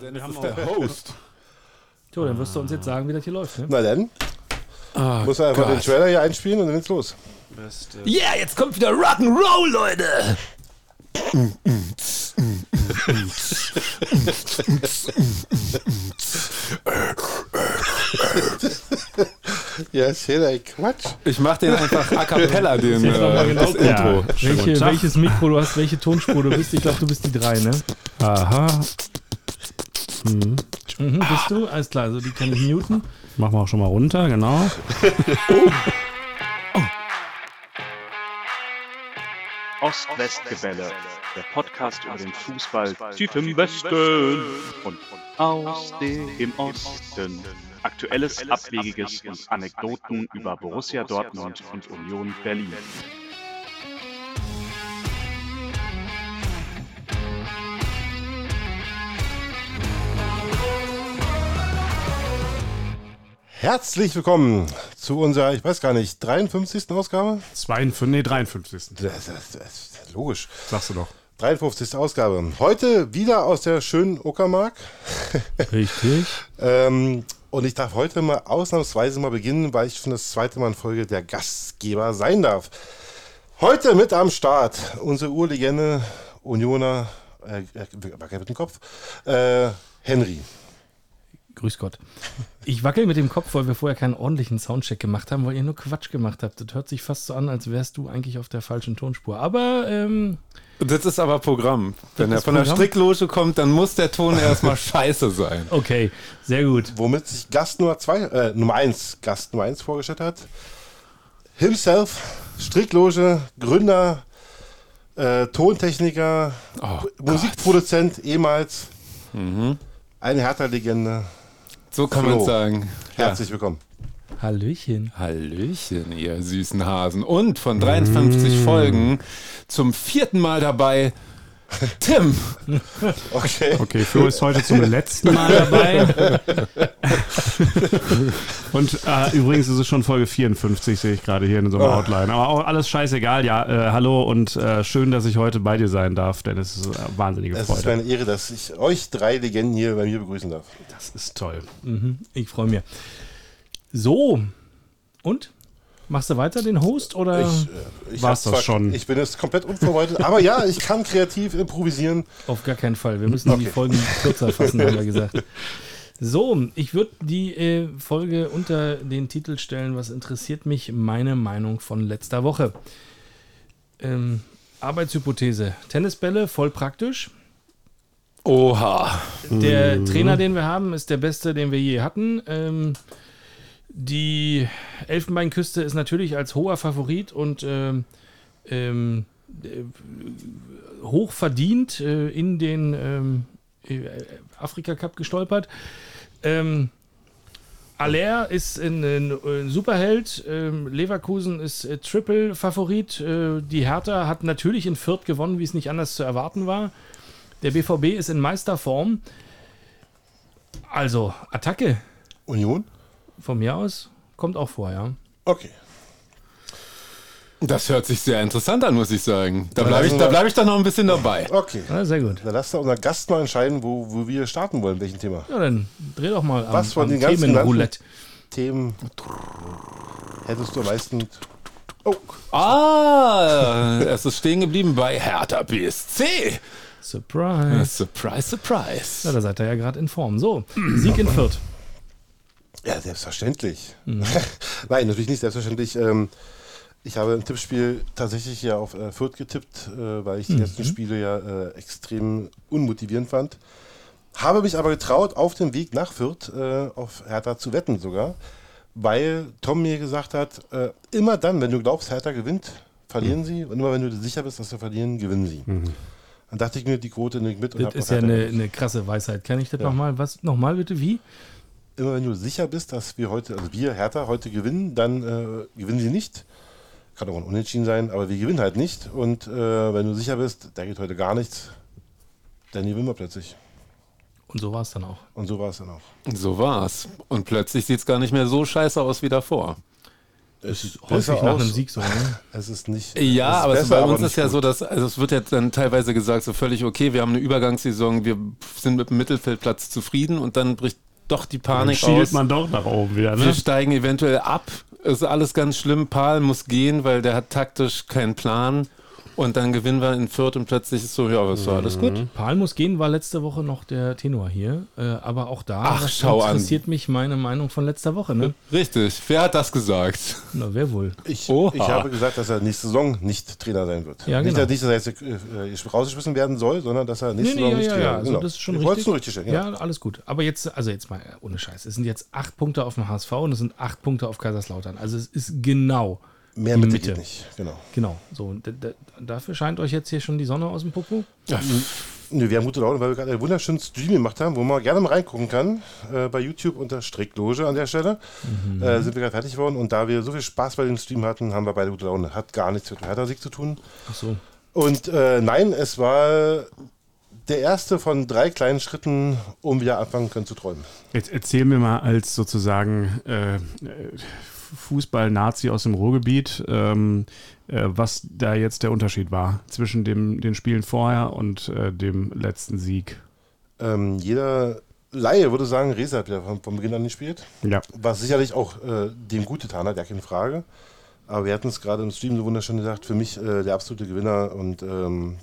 Dennis ist der Host. So, dann wirst du uns jetzt sagen, wie das hier läuft. Ne? Na dann, Ah, muss er einfach Gott. den Trailer hier einspielen und dann geht's los. Beste. Yeah, jetzt kommt wieder Rock'n'Roll, Leute! Ja, ist hier der Quatsch. Ich mach den einfach a cappella, den, äh, genau das Intro. Ja, welche, welches Mikro du hast, welche Tonspur du bist. Ich glaube, du bist die drei, ne? Aha, Mhm, bist du? Alles klar, also die kann ich muten. machen wir auch schon mal runter, genau. Ost-West-Gebälle, der Podcast über den Fußball tief im Westen und aus dem Osten. Aktuelles, Abwegiges und Anekdoten über Borussia Dortmund und Union Berlin. Herzlich willkommen zu unserer, ich weiß gar nicht, 53. Ausgabe? 52, nee, 53. Das, das, das ist logisch. Sagst du doch. 53. Ausgabe. Heute wieder aus der schönen Uckermark. Richtig. Ähm, und ich darf heute mal ausnahmsweise mal beginnen, weil ich schon das zweite Mal in Folge der Gastgeber sein darf. Heute mit am Start unsere Urlegende Unioner, äh, äh, mit dem Kopf, äh, Henry. Grüß Gott. Ich wackel mit dem Kopf, weil wir vorher keinen ordentlichen Soundcheck gemacht haben, weil ihr nur Quatsch gemacht habt. Das hört sich fast so an, als wärst du eigentlich auf der falschen Tonspur. Aber, ähm, Das ist aber Programm. Wenn er von der Programm? Strickloge kommt, dann muss der Ton erstmal scheiße sein. okay, sehr gut. Womit sich Gast Nummer 2, äh, Nummer 1, Gast Nummer 1 vorgestellt hat. Himself, Strickloge, Gründer, äh, Tontechniker, Oh, Musikproduzent ehemals, eine Hertha-Legende. So kann man sagen. Ja. Herzlich willkommen. Hallöchen. Hallöchen, ihr süßen Hasen. Und von 53 Folgen zum vierten Mal dabei Tim. Okay. Okay, Flo ist heute zum letzten Mal dabei. Und äh, übrigens ist es schon Folge 54, sehe ich gerade hier in so einer Oh. Outline. Aber auch alles scheißegal. Ja, äh, hallo und äh, schön, dass ich heute bei dir sein darf, denn es ist eine wahnsinnige Es ist Freude. meine Ehre, dass ich euch drei Legenden hier bei mir begrüßen darf. Das ist toll. Mhm, ich freue mich. So, und? Machst du weiter den Host oder? Ich, äh, ich War's das zwar- schon? Ich bin jetzt komplett unvorbereitet, aber ja, ich kann kreativ improvisieren. Auf gar keinen Fall. Wir müssen die Okay. Folgen kürzer fassen, haben wir gesagt. So, ich würde die äh, Folge unter den Titel stellen, was interessiert mich, meine Meinung von letzter Woche. Ähm, Arbeitshypothese. Tennisbälle, voll praktisch. Oha. Der Trainer, den wir haben, ist der beste, den wir je hatten. Ähm, die Elfenbeinküste ist natürlich als hoher Favorit und ähm, ähm, äh, hoch verdient äh, in den ähm, äh, Afrika Cup gestolpert. Ähm, Aller ist ein, ein, Superheld. Ähm, Leverkusen ist äh, Triple-Favorit. Äh, die Hertha hat natürlich in Fürth gewonnen, wie es nicht anders zu erwarten war. Der BVB ist in Meisterform. Also, Attacke Union? Von mir aus kommt auch vor, ja. Okay. Das hört sich sehr interessant an, muss ich sagen. Da bleibe ich, da bleib ich dann noch ein bisschen dabei. Okay. ja sehr gut. Dann lasst unser Gast mal entscheiden, wo, wo wir starten wollen, welchen Thema. Ja, dann dreh doch mal am, Was von am den ganzen Themenroulette. Themen hättest du am meisten. Oh, Ah, es ist stehen geblieben bei Hertha BSC. Surprise. Surprise, surprise. Ja, da seid ihr ja gerade in Form. So, Sieg in Fürth. Ja, selbstverständlich. Nein, natürlich nicht selbstverständlich. Ähm, ich habe im Tippspiel tatsächlich ja auf äh, Fürth getippt, äh, weil ich die letzten Spiele ja äh, extrem unmotivierend fand. Habe mich aber getraut, auf dem Weg nach Fürth äh, auf Hertha zu wetten sogar, weil Tom mir gesagt hat, äh, immer dann, wenn du glaubst, Hertha gewinnt, verlieren sie und immer wenn du sicher bist, dass sie verlieren, gewinnen sie. Dann dachte ich mir, die Quote ich mit und Das ist ja eine, eine krasse Weisheit. Kann ich das Ja. nochmal? Was? Nochmal bitte? Wie? Immer wenn du sicher bist, dass wir heute, also wir Hertha heute gewinnen, dann äh, gewinnen sie nicht. Kann auch ein Unentschieden sein, aber wir gewinnen halt nicht. Und äh, wenn du sicher bist, da geht heute gar nichts, dann gewinnen wir plötzlich. Und so war es dann auch. Und so war es dann auch. So war's. Und plötzlich sieht's gar nicht mehr so scheiße aus wie davor. Es sieht Häufig besser nach aus. einem Sieg so. Ne? Es ist nicht. Ja, es ist aber es, besser, bei uns nicht ist ja gut. so, dass also es wird jetzt dann teilweise gesagt, so völlig okay, wir haben eine Übergangssaison, wir sind mit dem Mittelfeldplatz zufrieden und dann bricht doch die Dann Panik schielt aus. man doch nach oben wieder, ne? Wir steigen eventuell ab. Ist alles ganz schlimm. Paul muss gehen, weil der hat taktisch keinen Plan. Und dann gewinnen wir in Fürth und plötzlich ist so, ja, was war alles gut? Paul muss gehen, war letzte Woche noch der Tenor hier. Äh, aber auch da Ach, schau an. interessiert mich meine Meinung von letzter Woche. Ne? Richtig. Wer hat das gesagt? Na, wer wohl? Ich, Oha. ich habe gesagt, dass er nächste Saison nicht Trainer sein wird. Ja, nicht, genau. dass- nicht, dass er jetzt äh, rausgeschmissen werden soll, sondern dass er nächste Nee, nee, Saison ja, nicht ja, Trainer ja. wird. Also Genau. das ist schon ich wollte richtig. es nur richtig stellen. Ja. Ja, alles gut. Aber jetzt, also jetzt mal ohne Scheiß. Es sind jetzt acht Punkte auf dem HSV und es sind acht Punkte auf Kaiserslautern. Also es ist genau, Mehr die Mitte nicht. Genau. genau. So, dafür scheint euch jetzt hier schon die Sonne aus dem Popo? Nö, wir haben gute Laune, weil wir gerade einen wunderschönen Stream gemacht haben, wo man gerne mal reingucken kann. Äh, bei YouTube unter Strickloge an der Stelle. Mhm. Äh, sind wir gerade fertig geworden. Und da wir so viel Spaß bei dem Stream hatten, haben wir beide gute Laune. Hat gar nichts mit dem Hertha-Sieg zu tun. Ach so. Und äh, nein, es war der erste von drei kleinen Schritten, um wieder anfangen können zu träumen. Jetzt erzähl mir mal als sozusagen äh, äh, Fußball-Nazi aus dem Ruhrgebiet, ähm, äh, was da jetzt der Unterschied war zwischen dem, den Spielen vorher und äh, dem letzten Sieg. Ähm, jeder Laie würde sagen, Reza hat wieder von, von Beginn an gespielt. Ja. Was sicherlich auch äh, dem gut getan hat, ja keine Frage. Aber wir hatten es gerade im Stream so wunderschön gesagt, für mich äh, der absolute Gewinner und ähm,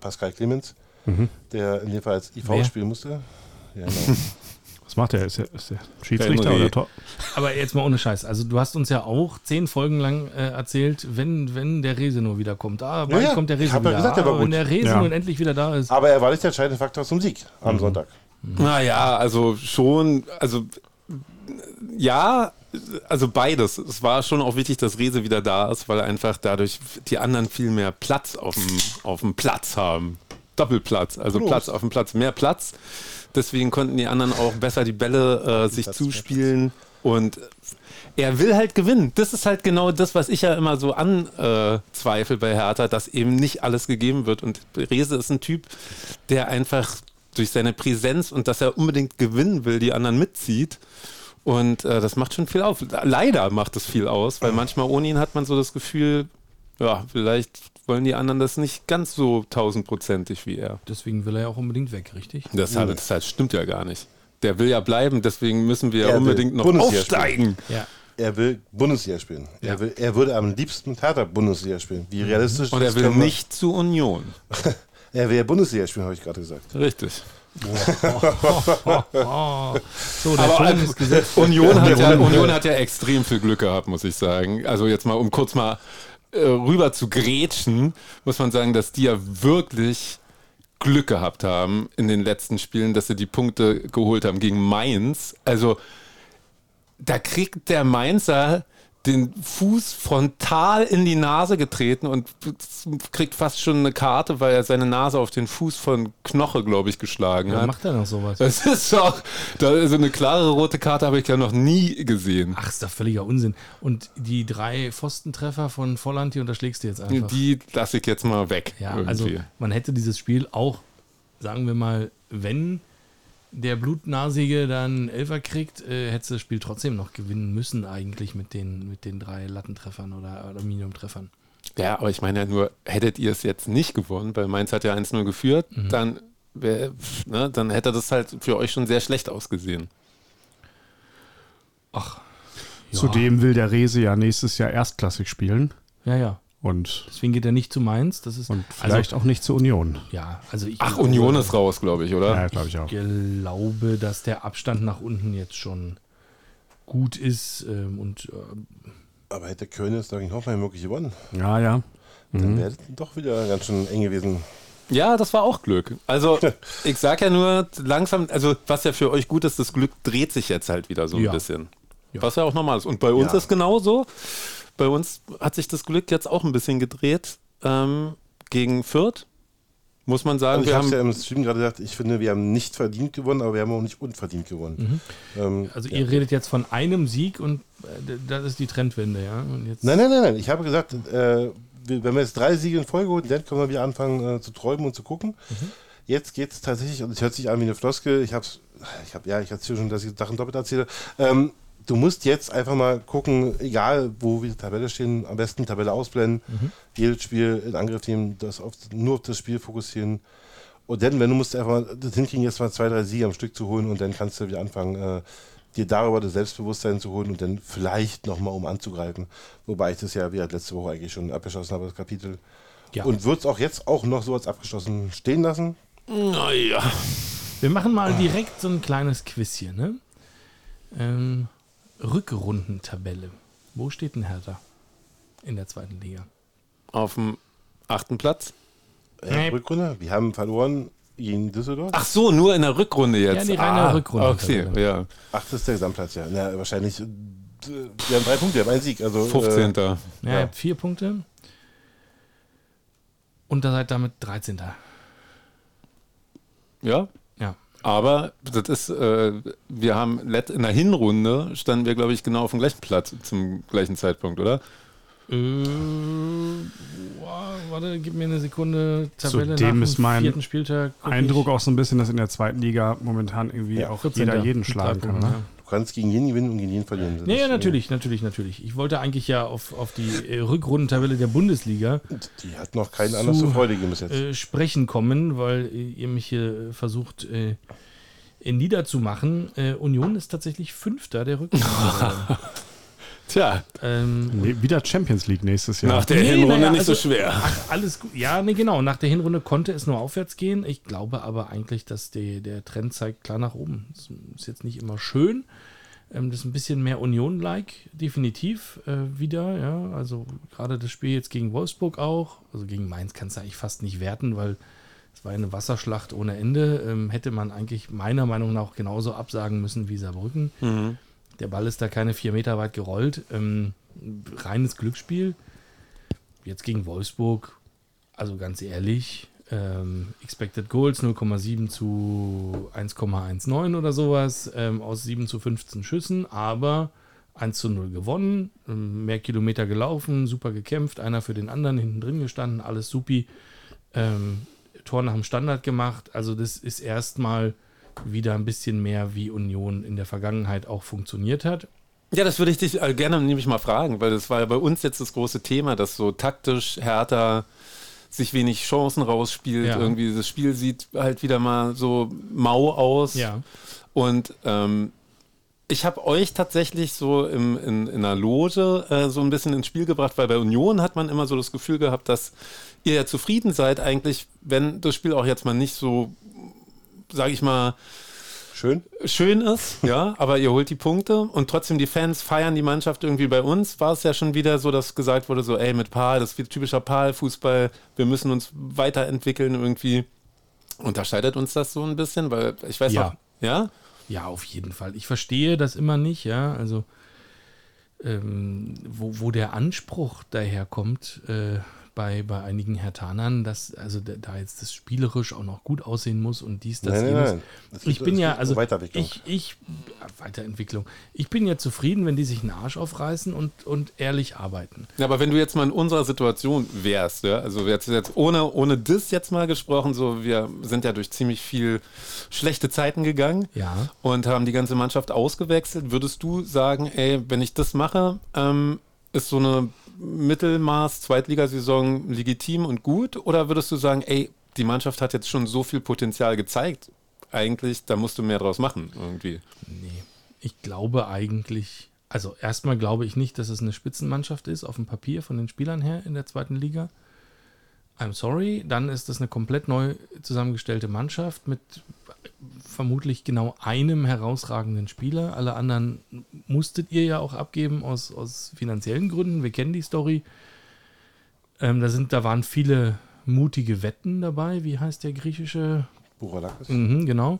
Pascal Clemens, Mhm. der in dem Fall als IV Wer? spielen musste. Ja, genau. Was macht der? Ist der, ist der Schiedsrichter Henry. oder Tor? Aber jetzt mal ohne Scheiß. Also du hast uns ja auch zehn Folgen lang äh, erzählt, wenn, wenn der Rese nur wiederkommt. Ah, bald Ja, ja. kommt der Ich Rese ja wieder. gesagt, der war ah, wenn der Rese Ja. nun endlich wieder da ist. Aber er war nicht der entscheidende Faktor zum Sieg Mhm. am Sonntag. Naja, also schon, also ja, also beides. Es war schon auch wichtig, dass Rese wieder da ist, weil einfach dadurch die anderen viel mehr Platz auf dem, auf dem Platz haben. Doppelplatz, also Groß. Platz auf dem Platz, mehr Platz. Deswegen konnten die anderen auch besser die Bälle äh, sich zuspielen. Und er will halt gewinnen. Das ist halt genau das, was ich ja immer so anzweifle bei Hertha, dass eben nicht alles gegeben wird. Und Rese ist ein Typ, der einfach durch seine Präsenz und dass er unbedingt gewinnen will, die anderen mitzieht. Und äh, das macht schon viel auf. Leider macht es viel aus, weil manchmal ohne ihn hat man so das Gefühl, ja, vielleicht wollen die anderen das nicht ganz so tausendprozentig wie er. Deswegen will er ja auch unbedingt weg, richtig? Das, halt, das halt stimmt ja gar nicht. Der will ja bleiben, deswegen müssen wir Er ja unbedingt noch Bundesliga aufsteigen. Ja. Er will Bundesliga spielen. Er, will, er würde am liebsten mit Hertha Bundesliga spielen. Wie realistisch Und er das will nicht zu Union. Er will ja Bundesliga spielen, habe ich gerade gesagt. Richtig. So, der Aber. Union, hat ja, Union hat ja extrem viel Glück gehabt, muss ich sagen. Also jetzt mal, um kurz mal äh, rüber zu grätschen, muss man sagen, dass die ja wirklich Glück gehabt haben in den letzten Spielen, dass sie die Punkte geholt haben gegen Mainz. Also da kriegt der Mainzer den Fuß frontal in die Nase getreten und kriegt fast schon eine Karte, weil er seine Nase auf den Fuß von Knoche, glaube ich, geschlagen Wer hat. macht er noch sowas? Das ist doch, da, so eine klare rote Karte habe ich ja noch nie gesehen. Ach, ist doch völliger Unsinn. Und die drei Pfostentreffer von Volland, die unterschlägst du jetzt einfach. Die lasse ich jetzt mal weg. ja, irgendwie. also man hätte dieses Spiel auch, sagen wir mal, wenn der Blutnasige dann Elfer kriegt, äh, hätte das Spiel trotzdem noch gewinnen müssen eigentlich mit den, mit den drei Lattentreffern oder Aluminiumtreffern. ja, aber ich meine ja nur, hättet ihr es jetzt nicht gewonnen, weil Mainz hat ja 1-0 geführt, Mhm. dann, wär, ne, dann hätte das halt für euch schon sehr schlecht ausgesehen. Ach, ja. Zudem will der Rese ja nächstes Jahr erstklassig spielen Ja, ja. Und, Deswegen geht er nicht zu Mainz. Das ist und vielleicht auch nicht zur Union. Also, ja, also ich Ach, Union ist raus, glaube ich, oder? Ja, glaube ich auch. glaube, dass der Abstand nach unten jetzt schon gut ist ähm, und äh, Aber hätte Köln jetzt gegen Hoffenheim wirklich gewonnen, Ja, ja. dann Mhm. wäre es doch wieder ganz schön eng gewesen. Ja, das war auch Glück. Also, ich sag ja nur, langsam, also was ja für euch gut ist, das Glück dreht sich jetzt halt wieder so ein Ja. bisschen. Ja. Was ja auch normal ist. Und bei uns Ja. ist genauso. Bei uns hat sich das Glück jetzt auch ein bisschen gedreht ähm, gegen Fürth. Muss man sagen, Also ich wir habe haben es ja im Stream gerade gesagt, ich finde, wir haben nicht verdient gewonnen, aber wir haben auch nicht unverdient gewonnen. Ähm, also ja. ihr redet jetzt von einem Sieg und äh, das ist die Trendwende, ja. Und jetzt, Nein, nein, nein, nein. Ich habe gesagt, äh, wenn wir jetzt drei Siege in Folge holen, dann können wir wieder anfangen äh, zu träumen und zu gucken. Jetzt geht es tatsächlich, und es hört sich an wie eine Floskel, ich habe ich hab, ja, ich erzähle schon, dass ich Sachen doppelt erzähle. Ähm, du musst jetzt einfach mal gucken, egal wo wir die Tabelle stehen, am besten Tabelle ausblenden, mhm. jedes Spiel in Angriff nehmen, das auf, nur auf das Spiel fokussieren. Und dann, wenn du musst einfach mal das hinkriegen, jetzt mal zwei, drei Siege am Stück zu holen und dann kannst du wieder anfangen, äh, dir darüber das Selbstbewusstsein zu holen und dann vielleicht nochmal um anzugreifen. Wobei ich das ja, wie letzte Woche eigentlich schon abgeschlossen habe, das Kapitel. Ja. Und wird es auch jetzt auch noch so als abgeschlossen stehen lassen? Naja. Wir machen mal direkt so ein kleines Quiz hier, ne? Ähm, Rückrundentabelle. Wo steht denn Hertha in der zweiten Liga? Auf dem achten Platz. Äh, Rückrunde? Wir haben verloren gegen Düsseldorf. Ach so, nur in der Rückrunde jetzt. Ja, die reine ah, Rückrunde. Okay, ja. Ach, das ist der Gesamtplatz, ja. Na, wahrscheinlich. Äh, wir haben drei Punkte, wir haben einen Sieg. Also, 15. Äh, ja, ja, ihr habt vier Punkte. Und da seid damit 13. Ja? Aber das ist, äh, wir haben in der Hinrunde standen wir, glaube ich, genau auf dem gleichen Platz zum gleichen Zeitpunkt, oder? Äh, warte, gib mir eine Sekunde. Tabelle Zudem ist mein Spieltag. Eindruck auch so ein bisschen, dass in der zweiten Liga momentan irgendwie ja, auch jeder jeden schlagen kann. Ne? Du kannst gegen jeden gewinnen und gegen jeden verlieren. Nee, ja, natürlich, natürlich, natürlich. Ich wollte eigentlich ja auf, auf die äh, Rückrundentabelle der Bundesliga. Die hat noch keinen Anlass zur Freude gegeben bis jetzt. Äh, sprechen kommen, weil äh, ihr mich hier versucht äh, niederzumachen. Äh, Union ist tatsächlich Fünfter der Rückrundentabelle. Tja. Ähm, nee, wieder Champions League nächstes Jahr. Nach der nee, Hinrunde naja, nicht also, so schwer. Ach, alles gut. Ja, nee, genau. Nach der Hinrunde konnte es nur aufwärts gehen. Ich glaube aber eigentlich, dass die, der Trend zeigt klar nach oben. Das ist jetzt nicht immer schön. Ähm, das ist ein bisschen mehr Union-like, definitiv äh, wieder. Ja, also gerade das Spiel jetzt gegen Wolfsburg auch. Also gegen Mainz kannst du eigentlich fast nicht werten, weil es war eine Wasserschlacht ohne Ende. Ähm, hätte man eigentlich meiner Meinung nach genauso absagen müssen wie Saarbrücken. Mhm. Der Ball ist da keine vier Meter weit gerollt. Ähm, reines Glücksspiel. Jetzt gegen Wolfsburg, also ganz ehrlich, ähm, Expected Goals 0,7 zu 1,19 oder sowas ähm, aus 7 zu 15 Schüssen, aber 1 zu 0 gewonnen, ähm, mehr Kilometer gelaufen, super gekämpft, einer für den anderen hinten drin gestanden, alles supi. Ähm, Tor nach dem Standard gemacht, also das ist erstmal wieder ein bisschen mehr, wie Union in der Vergangenheit auch funktioniert hat. Ja, das würde ich dich äh, gerne nämlich mal fragen, weil das war ja bei uns jetzt das große Thema, dass so taktisch härter sich wenig Chancen rausspielt. Ja. Irgendwie das Spiel sieht halt wieder mal so mau aus. Ja. Und ähm, ich habe euch tatsächlich so im, in, in einer Loge äh, so ein bisschen ins Spiel gebracht, weil bei Union hat man immer so das Gefühl gehabt, dass ihr ja zufrieden seid, eigentlich, wenn das Spiel auch jetzt mal nicht so sage ich mal, schön. schön ist, ja, aber ihr holt die Punkte und trotzdem die Fans feiern die Mannschaft irgendwie bei uns. War es ja schon wieder so, dass gesagt wurde, so, ey, mit Pal, das ist typischer Pal-Fußball, wir müssen uns weiterentwickeln irgendwie. Unterscheidet uns das so ein bisschen? Weil ich weiß ja. auch, ja? Ja, auf jeden Fall. Ich verstehe das immer nicht, ja. Also, ähm, wo, wo der Anspruch daherkommt, äh, bei, bei einigen Hertanern, dass also da jetzt das spielerisch auch noch gut aussehen muss und dies, das, nein, nein, nein. Das ich ist, bin ja, also ich, ich, Weiterentwicklung. Ich bin ja zufrieden, wenn die sich einen Arsch aufreißen und, und ehrlich arbeiten. Ja, aber wenn du jetzt mal in unserer Situation wärst, ja, also jetzt, jetzt ohne, ohne das jetzt mal gesprochen, so wir sind ja durch ziemlich viel schlechte Zeiten gegangen ja. und haben die ganze Mannschaft ausgewechselt, würdest du sagen, ey, wenn ich das mache, ähm, ist so eine Mittelmaß Zweitligasaison legitim und gut? Oder würdest du sagen, ey, die Mannschaft hat jetzt schon so viel Potenzial gezeigt, eigentlich, da musst du mehr draus machen irgendwie? Nee, ich glaube eigentlich, also erstmal glaube ich nicht, dass es eine Spitzenmannschaft ist, auf dem Papier von den Spielern her in der zweiten Liga. I'm sorry, dann ist das eine komplett neu zusammengestellte Mannschaft mit vermutlich genau einem herausragenden Spieler. Alle anderen musstet ihr ja auch abgeben aus, aus finanziellen Gründen. Wir kennen die Story. Ähm, da, sind, da waren viele mutige Wetten dabei. Wie heißt der griechische? Buchalakis. Mhm, genau.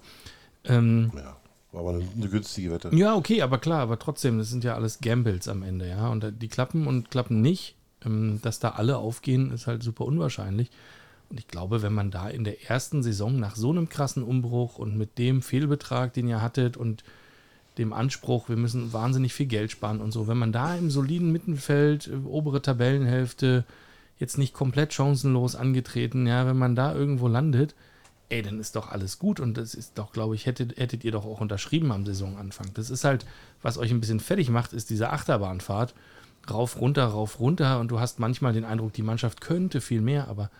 Ähm, ja, war aber eine, eine, günstige Wette. Ja, okay, aber klar, aber trotzdem, das sind ja alles Gambles am Ende, ja. Und die klappen und klappen nicht. Ähm, dass da alle aufgehen, ist halt super unwahrscheinlich. Und ich glaube, wenn man da in der ersten Saison nach so einem krassen Umbruch und mit dem Fehlbetrag, den ihr hattet und dem Anspruch, wir müssen wahnsinnig viel Geld sparen und so, wenn man da im soliden Mittelfeld, äh, obere Tabellenhälfte, jetzt nicht komplett chancenlos angetreten, ja, wenn man da irgendwo landet, ey, dann ist doch alles gut und das ist doch, glaube ich, hättet, hättet ihr doch auch unterschrieben am Saisonanfang. Das ist halt, was euch ein bisschen fertig macht, ist diese Achterbahnfahrt. Rauf, runter, rauf, runter und du hast manchmal den Eindruck, die Mannschaft könnte viel mehr, aber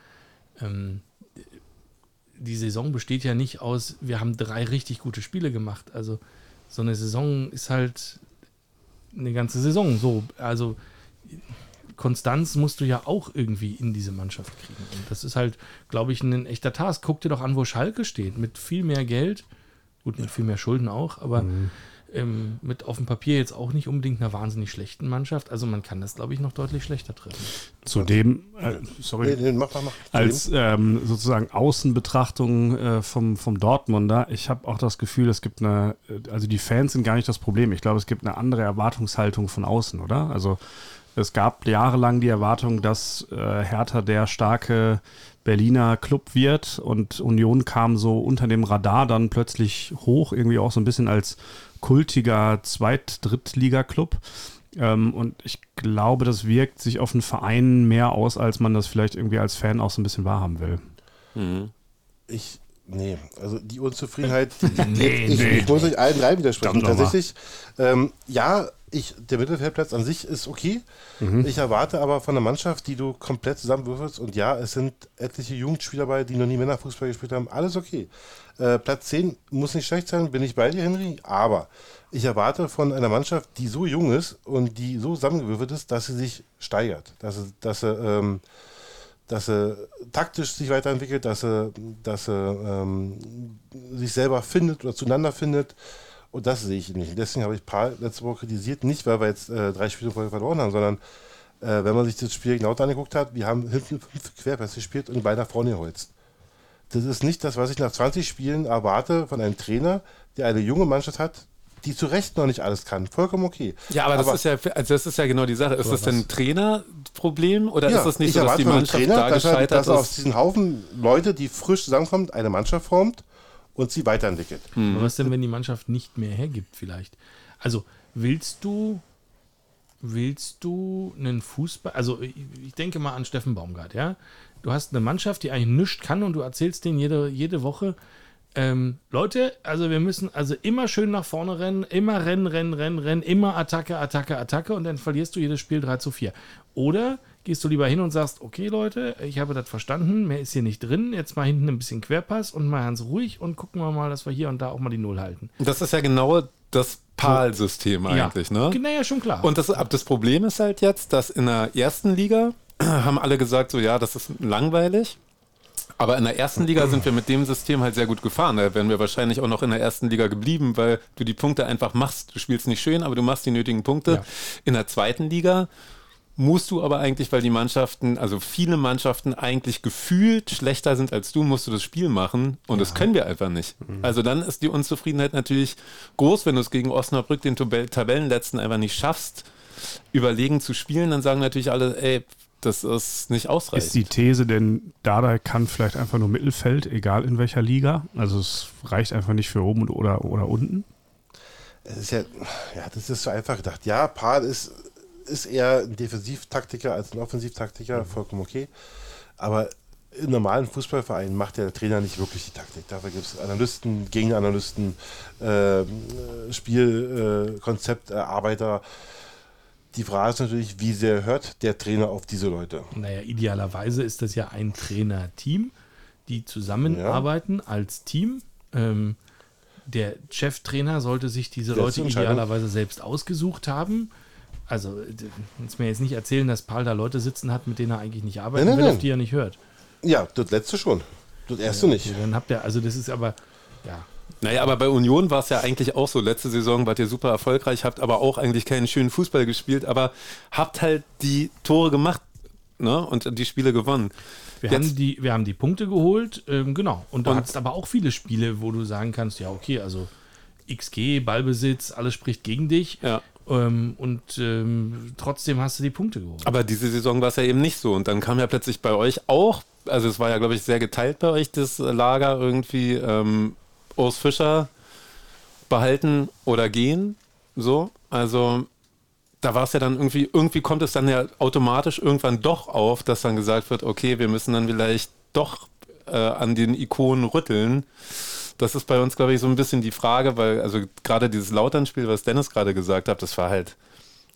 ähm, die Saison besteht ja nicht aus, wir haben drei richtig gute Spiele gemacht. Also so eine Saison ist halt eine ganze Saison so. Also Konstanz musst du ja auch irgendwie in diese Mannschaft kriegen. Und das ist halt, glaube ich, ein echter Task. Guck dir doch an, wo Schalke steht. Mit viel mehr Geld, gut, mit viel mehr Schulden auch, aber mhm. Ähm, mit auf dem Papier jetzt auch nicht unbedingt einer wahnsinnig schlechten Mannschaft. Also man kann das, glaube ich, noch deutlich schlechter treffen. Zudem, äh, sorry, nee, nee, mach, mach, mach. als ähm, sozusagen Außenbetrachtung äh, vom, vom Dortmunder, ich habe auch das Gefühl, es gibt eine, äh, also die Fans sind gar nicht das Problem. Ich glaube, es gibt eine andere Erwartungshaltung von außen, oder? Also es gab jahrelang die Erwartung, dass äh, Hertha der starke Berliner Club wird und Union kam so unter dem Radar dann plötzlich hoch, irgendwie auch so ein bisschen als kultiger Zweit-, Drittliga-Club. Ähm, und ich glaube, das wirkt sich auf den Verein mehr aus, als man das vielleicht irgendwie als Fan auch so ein bisschen wahrhaben will. Mhm. Ich, nee, also die Unzufriedenheit, nee, ich, nee. ich, muss euch allen drei widersprechen. Tatsächlich, ähm, ja, ich, der Mittelfeldplatz an sich ist okay. Mhm. Ich erwarte aber von der Mannschaft, die du komplett zusammenwürfelst, und ja, es sind etliche Jugendspieler dabei, die noch nie Männerfußball gespielt haben, alles okay. Äh, Platz 10 muss nicht schlecht sein, bin ich bei dir, Henry, aber ich erwarte von einer Mannschaft, die so jung ist und die so zusammengewürfelt ist, dass sie sich steigert, dass sie, dass sie, ähm, dass sie taktisch sich weiterentwickelt, dass sie, dass sie ähm, sich selber findet oder zueinander findet und das sehe ich nicht. Deswegen habe ich Paul letzte Woche kritisiert, nicht weil wir jetzt äh, drei Spiele vorher verloren haben, sondern äh, wenn man sich das Spiel genau angeguckt hat, wir haben hinten fünf Querpässe gespielt und beide nach vorne geholzt. Das ist nicht das, was ich nach 20 Spielen erwarte von einem Trainer, der eine junge Mannschaft hat, die zu Recht noch nicht alles kann. Vollkommen okay. Ja, aber, aber das, ist ja, also das ist ja genau die Sache. Ist das denn ein Trainerproblem oder ja, ist das nicht so, dass die Mannschaft Trainer, da dass gescheitert er, dass ist? Dass aus diesen Haufen Leute, die frisch zusammenkommen, eine Mannschaft formt und sie weiterentwickelt. Hm. Was denn, wenn die Mannschaft nicht mehr hergibt, vielleicht? Also, willst du, willst du einen Fußball, also ich, denke mal an Steffen Baumgart, ja? Du hast eine Mannschaft, die eigentlich nichts kann und du erzählst denen jede, jede Woche, ähm, Leute, also wir müssen also immer schön nach vorne rennen, immer rennen, rennen, rennen, rennen, immer Attacke, Attacke, Attacke und dann verlierst du jedes Spiel 3 zu 4. Oder gehst du lieber hin und sagst, okay Leute, ich habe das verstanden, mehr ist hier nicht drin, jetzt mal hinten ein bisschen Querpass und mal ganz ruhig und gucken wir mal, dass wir hier und da auch mal die Null halten. Das ist ja genau das PAL-System eigentlich, ja. ne? Naja, schon klar. Und das, das Problem ist halt jetzt, dass in der ersten Liga haben alle gesagt, so ja, das ist langweilig. Aber in der ersten Liga sind wir mit dem System halt sehr gut gefahren. Da wären wir wahrscheinlich auch noch in der ersten Liga geblieben, weil du die Punkte einfach machst. Du spielst nicht schön, aber du machst die nötigen Punkte. Ja. In der zweiten Liga musst du aber eigentlich, weil die Mannschaften, also viele Mannschaften eigentlich gefühlt schlechter sind als du, musst du das Spiel machen und ja. das können wir einfach nicht. Mhm. Also dann ist die Unzufriedenheit natürlich groß, wenn du es gegen Osnabrück, den Tabellenletzten, einfach nicht schaffst, überlegen zu spielen, dann sagen natürlich alle, ey, das ist nicht ausreichend. Ist die These denn, Dada kann vielleicht einfach nur Mittelfeld, egal in welcher Liga? Also es reicht einfach nicht für oben oder, oder unten? Es ist ja, ja, das ist so einfach gedacht. Ja, Paar ist ist eher ein Defensivtaktiker als ein Offensivtaktiker, mhm. vollkommen okay. Aber im normalen Fußballverein macht der Trainer nicht wirklich die Taktik. Dafür gibt es Analysten, Gegenanalysten, äh, Spielkonzepterarbeiter. Äh, die Frage ist natürlich, wie sehr hört der Trainer auf diese Leute? Naja, idealerweise ist das ja ein Trainerteam, die zusammenarbeiten ja. als Team. Ähm, der Cheftrainer sollte sich diese Leute idealerweise selbst ausgesucht haben also, uns mir jetzt nicht erzählen, dass Paul da Leute sitzen hat, mit denen er eigentlich nicht arbeiten nein, nein, will, nein. auf die er nicht hört. Ja, das letzte schon. Das erste ja, nicht. Dann habt ihr, also das ist aber, ja. Naja, aber bei Union war es ja eigentlich auch so. Letzte Saison wart ihr super erfolgreich, habt aber auch eigentlich keinen schönen Fußball gespielt, aber habt halt die Tore gemacht ne? und die Spiele gewonnen. Wir, haben die, wir haben die Punkte geholt, ähm, genau. Und du hast aber auch viele Spiele, wo du sagen kannst, ja, okay, also XG, Ballbesitz, alles spricht gegen dich. Ja. Ähm, und ähm, trotzdem hast du die Punkte geholt. Aber diese Saison war es ja eben nicht so. Und dann kam ja plötzlich bei euch auch, also es war ja, glaube ich, sehr geteilt bei euch, das Lager irgendwie ähm, Urs Fischer behalten oder gehen. So. Also da war es ja dann irgendwie, irgendwie kommt es dann ja automatisch irgendwann doch auf, dass dann gesagt wird, okay, wir müssen dann vielleicht doch äh, an den Ikonen rütteln. Das ist bei uns, glaube ich, so ein bisschen die Frage, weil, also gerade dieses Lautern-Spiel, was Dennis gerade gesagt hat, das war halt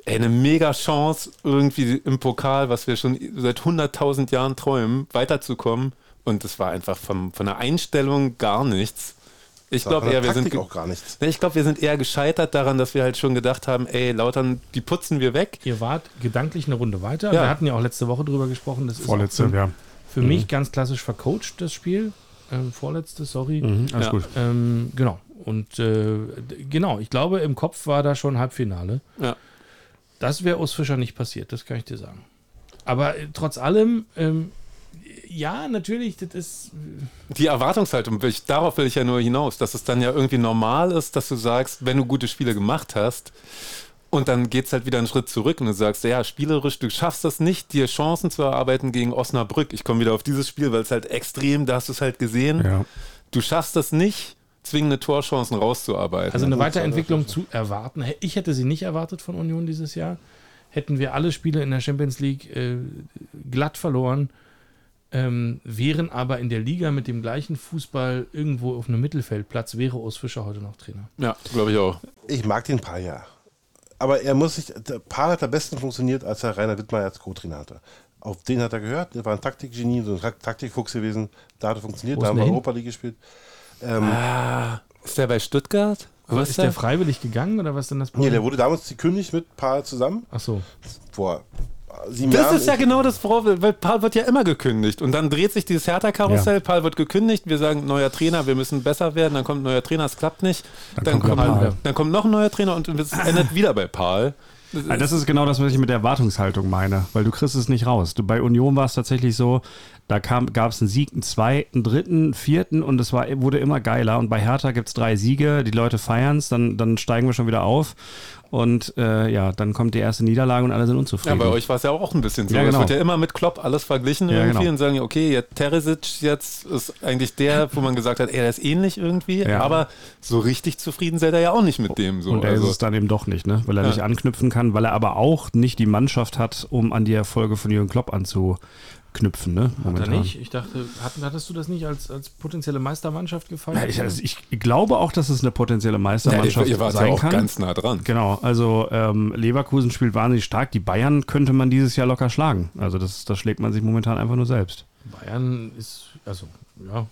ey, eine mega Chance, irgendwie im Pokal, was wir schon seit 100.000 Jahren träumen, weiterzukommen. Und das war einfach vom, von der Einstellung gar nichts. Ich glaube eher, wir sind auch gar nichts. Ich glaube, wir sind eher gescheitert daran, dass wir halt schon gedacht haben, ey, Lautern, die putzen wir weg. Ihr wart gedanklich eine Runde weiter. Ja. Wir hatten ja auch letzte Woche drüber gesprochen. Das Vorletzte, ist für, ja. Für mhm. mich ganz klassisch vercoacht, das Spiel. Ähm, vorletzte, sorry. Mhm, alles ja. gut. Ähm, genau. Und äh, genau, ich glaube, im Kopf war da schon Halbfinale. Ja. Das wäre aus Fischer nicht passiert, das kann ich dir sagen. Aber äh, trotz allem, ähm, ja, natürlich, das ist. Die Erwartungshaltung, darauf will ich ja nur hinaus, dass es dann ja irgendwie normal ist, dass du sagst, wenn du gute Spiele gemacht hast, und dann geht es halt wieder einen Schritt zurück und du sagst, ja, spielerisch, du schaffst das nicht, dir Chancen zu erarbeiten gegen Osnabrück. Ich komme wieder auf dieses Spiel, weil es halt extrem, da hast du es halt gesehen. Ja. Du schaffst das nicht, zwingende Torchancen rauszuarbeiten. Also eine Weiterentwicklung zu erwarten. Ich hätte sie nicht erwartet von Union dieses Jahr. Hätten wir alle Spiele in der Champions League äh, glatt verloren ähm, wären aber in der Liga mit dem gleichen Fußball irgendwo auf einem Mittelfeldplatz, wäre Urs Fischer heute noch Trainer. Ja, glaube ich auch. Ich mag den Paar ja. Aber er muss sich, der Paar hat am besten funktioniert, als er Rainer Wittmeier als Co-Trainer hatte. Auf den hat er gehört, der war ein Taktikgenie, so ein Taktikfuchs gewesen. Da hat er funktioniert, da haben wir Europa League gespielt. Ähm, ah, ist der bei Stuttgart? Aber ist der? der freiwillig gegangen oder was denn das Problem? Nee, der wurde damals gekündigt mit Paar zusammen. Ach so. Vor sieben das Jahren. Das ist ja genau das, weil Paul wird ja immer gekündigt. Und dann dreht sich dieses Hertha-Karussell, ja. Paul wird gekündigt, wir sagen, neuer Trainer, wir müssen besser werden, dann kommt ein neuer Trainer, es klappt nicht. Dann, dann kommt, kommt dann kommt noch ein neuer Trainer und es endet wieder bei Paul. Das ist, das ist genau das, was ich mit der Erwartungshaltung meine, weil du kriegst es nicht raus. Du, bei Union war es tatsächlich so, da gab es einen Sieg, einen zweiten, einen dritten, einen vierten und es war, wurde immer geiler. Und bei Hertha gibt es drei Siege, die Leute feiern es, dann, dann steigen wir schon wieder auf. Und äh, ja, dann kommt die erste Niederlage und alle sind unzufrieden. Ja, bei euch war es ja auch ein bisschen so. Ja, genau. Es wird ja immer mit Klopp alles verglichen ja, irgendwie genau. und sagen, okay, jetzt Teresic jetzt ist eigentlich der, wo man gesagt hat, der ist ähnlich irgendwie, ja. aber so richtig zufrieden seid ihr ja auch nicht mit dem. So. Und er also. ist es dann eben doch nicht, ne? weil er nicht anknüpfen kann, weil er aber auch nicht die Mannschaft hat, um an die Erfolge von Jürgen Klopp anzu, knüpfen, ne? Momentan. Hat er nicht? Ich dachte, hattest du das nicht als, als potenzielle Meistermannschaft gefallen? Ja, ich, also ich, glaube auch, dass es eine potenzielle Meistermannschaft ja, ihr, ihr sein ja auch kann. ganz nah dran. Genau, also ähm, Leverkusen spielt wahnsinnig stark. Die Bayern könnte man dieses Jahr locker schlagen. Also das, das schlägt man sich momentan einfach nur selbst. Bayern ist, also ja,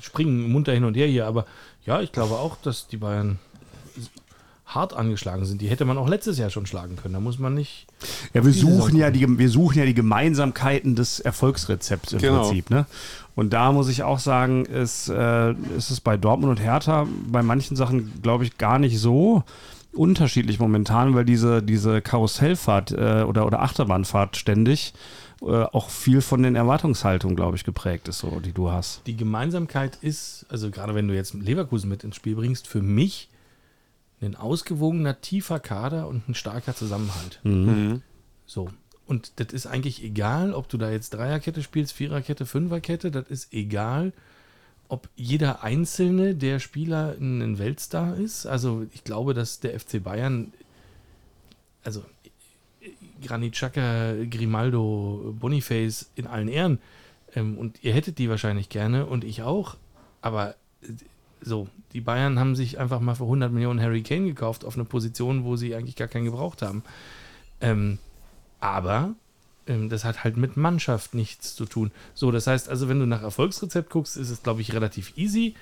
springen munter hin und her hier, aber ja, ich glaube auch, dass die Bayern hart angeschlagen sind. Die hätte man auch letztes Jahr schon schlagen können. Da muss man nicht. Ja, wir suchen ja, die, wir suchen ja die Gemeinsamkeiten des Erfolgsrezepts im genau. Prinzip. Ne? Und da muss ich auch sagen, ist, äh, ist es bei Dortmund und Hertha bei manchen Sachen, glaube ich, gar nicht so unterschiedlich momentan, weil diese, diese Karussellfahrt äh, oder, oder Achterbahnfahrt ständig äh, auch viel von den Erwartungshaltungen, glaube ich, geprägt ist, so, die du hast. Die Gemeinsamkeit ist, also gerade wenn du jetzt Leverkusen mit ins Spiel bringst, für mich ein ausgewogener, tiefer Kader und ein starker Zusammenhalt. Mhm. mhm. So. Und das ist eigentlich egal, ob du da jetzt Dreierkette spielst, Viererkette, Fünferkette, das ist egal, ob jeder einzelne der Spieler ein Weltstar ist. Also ich glaube, dass der FC Bayern, also Granit Xhaka, Grimaldo, Boniface in allen Ehren, ähm, und ihr hättet die wahrscheinlich gerne und ich auch, aber so, die Bayern haben sich einfach mal für 100 Millionen Harry Kane gekauft auf eine Position, wo sie eigentlich gar keinen gebraucht haben. Ähm, aber ähm, das hat halt mit Mannschaft nichts zu tun. So, das heißt also, wenn du nach Erfolgsrezept guckst, ist es, glaube ich, relativ easy.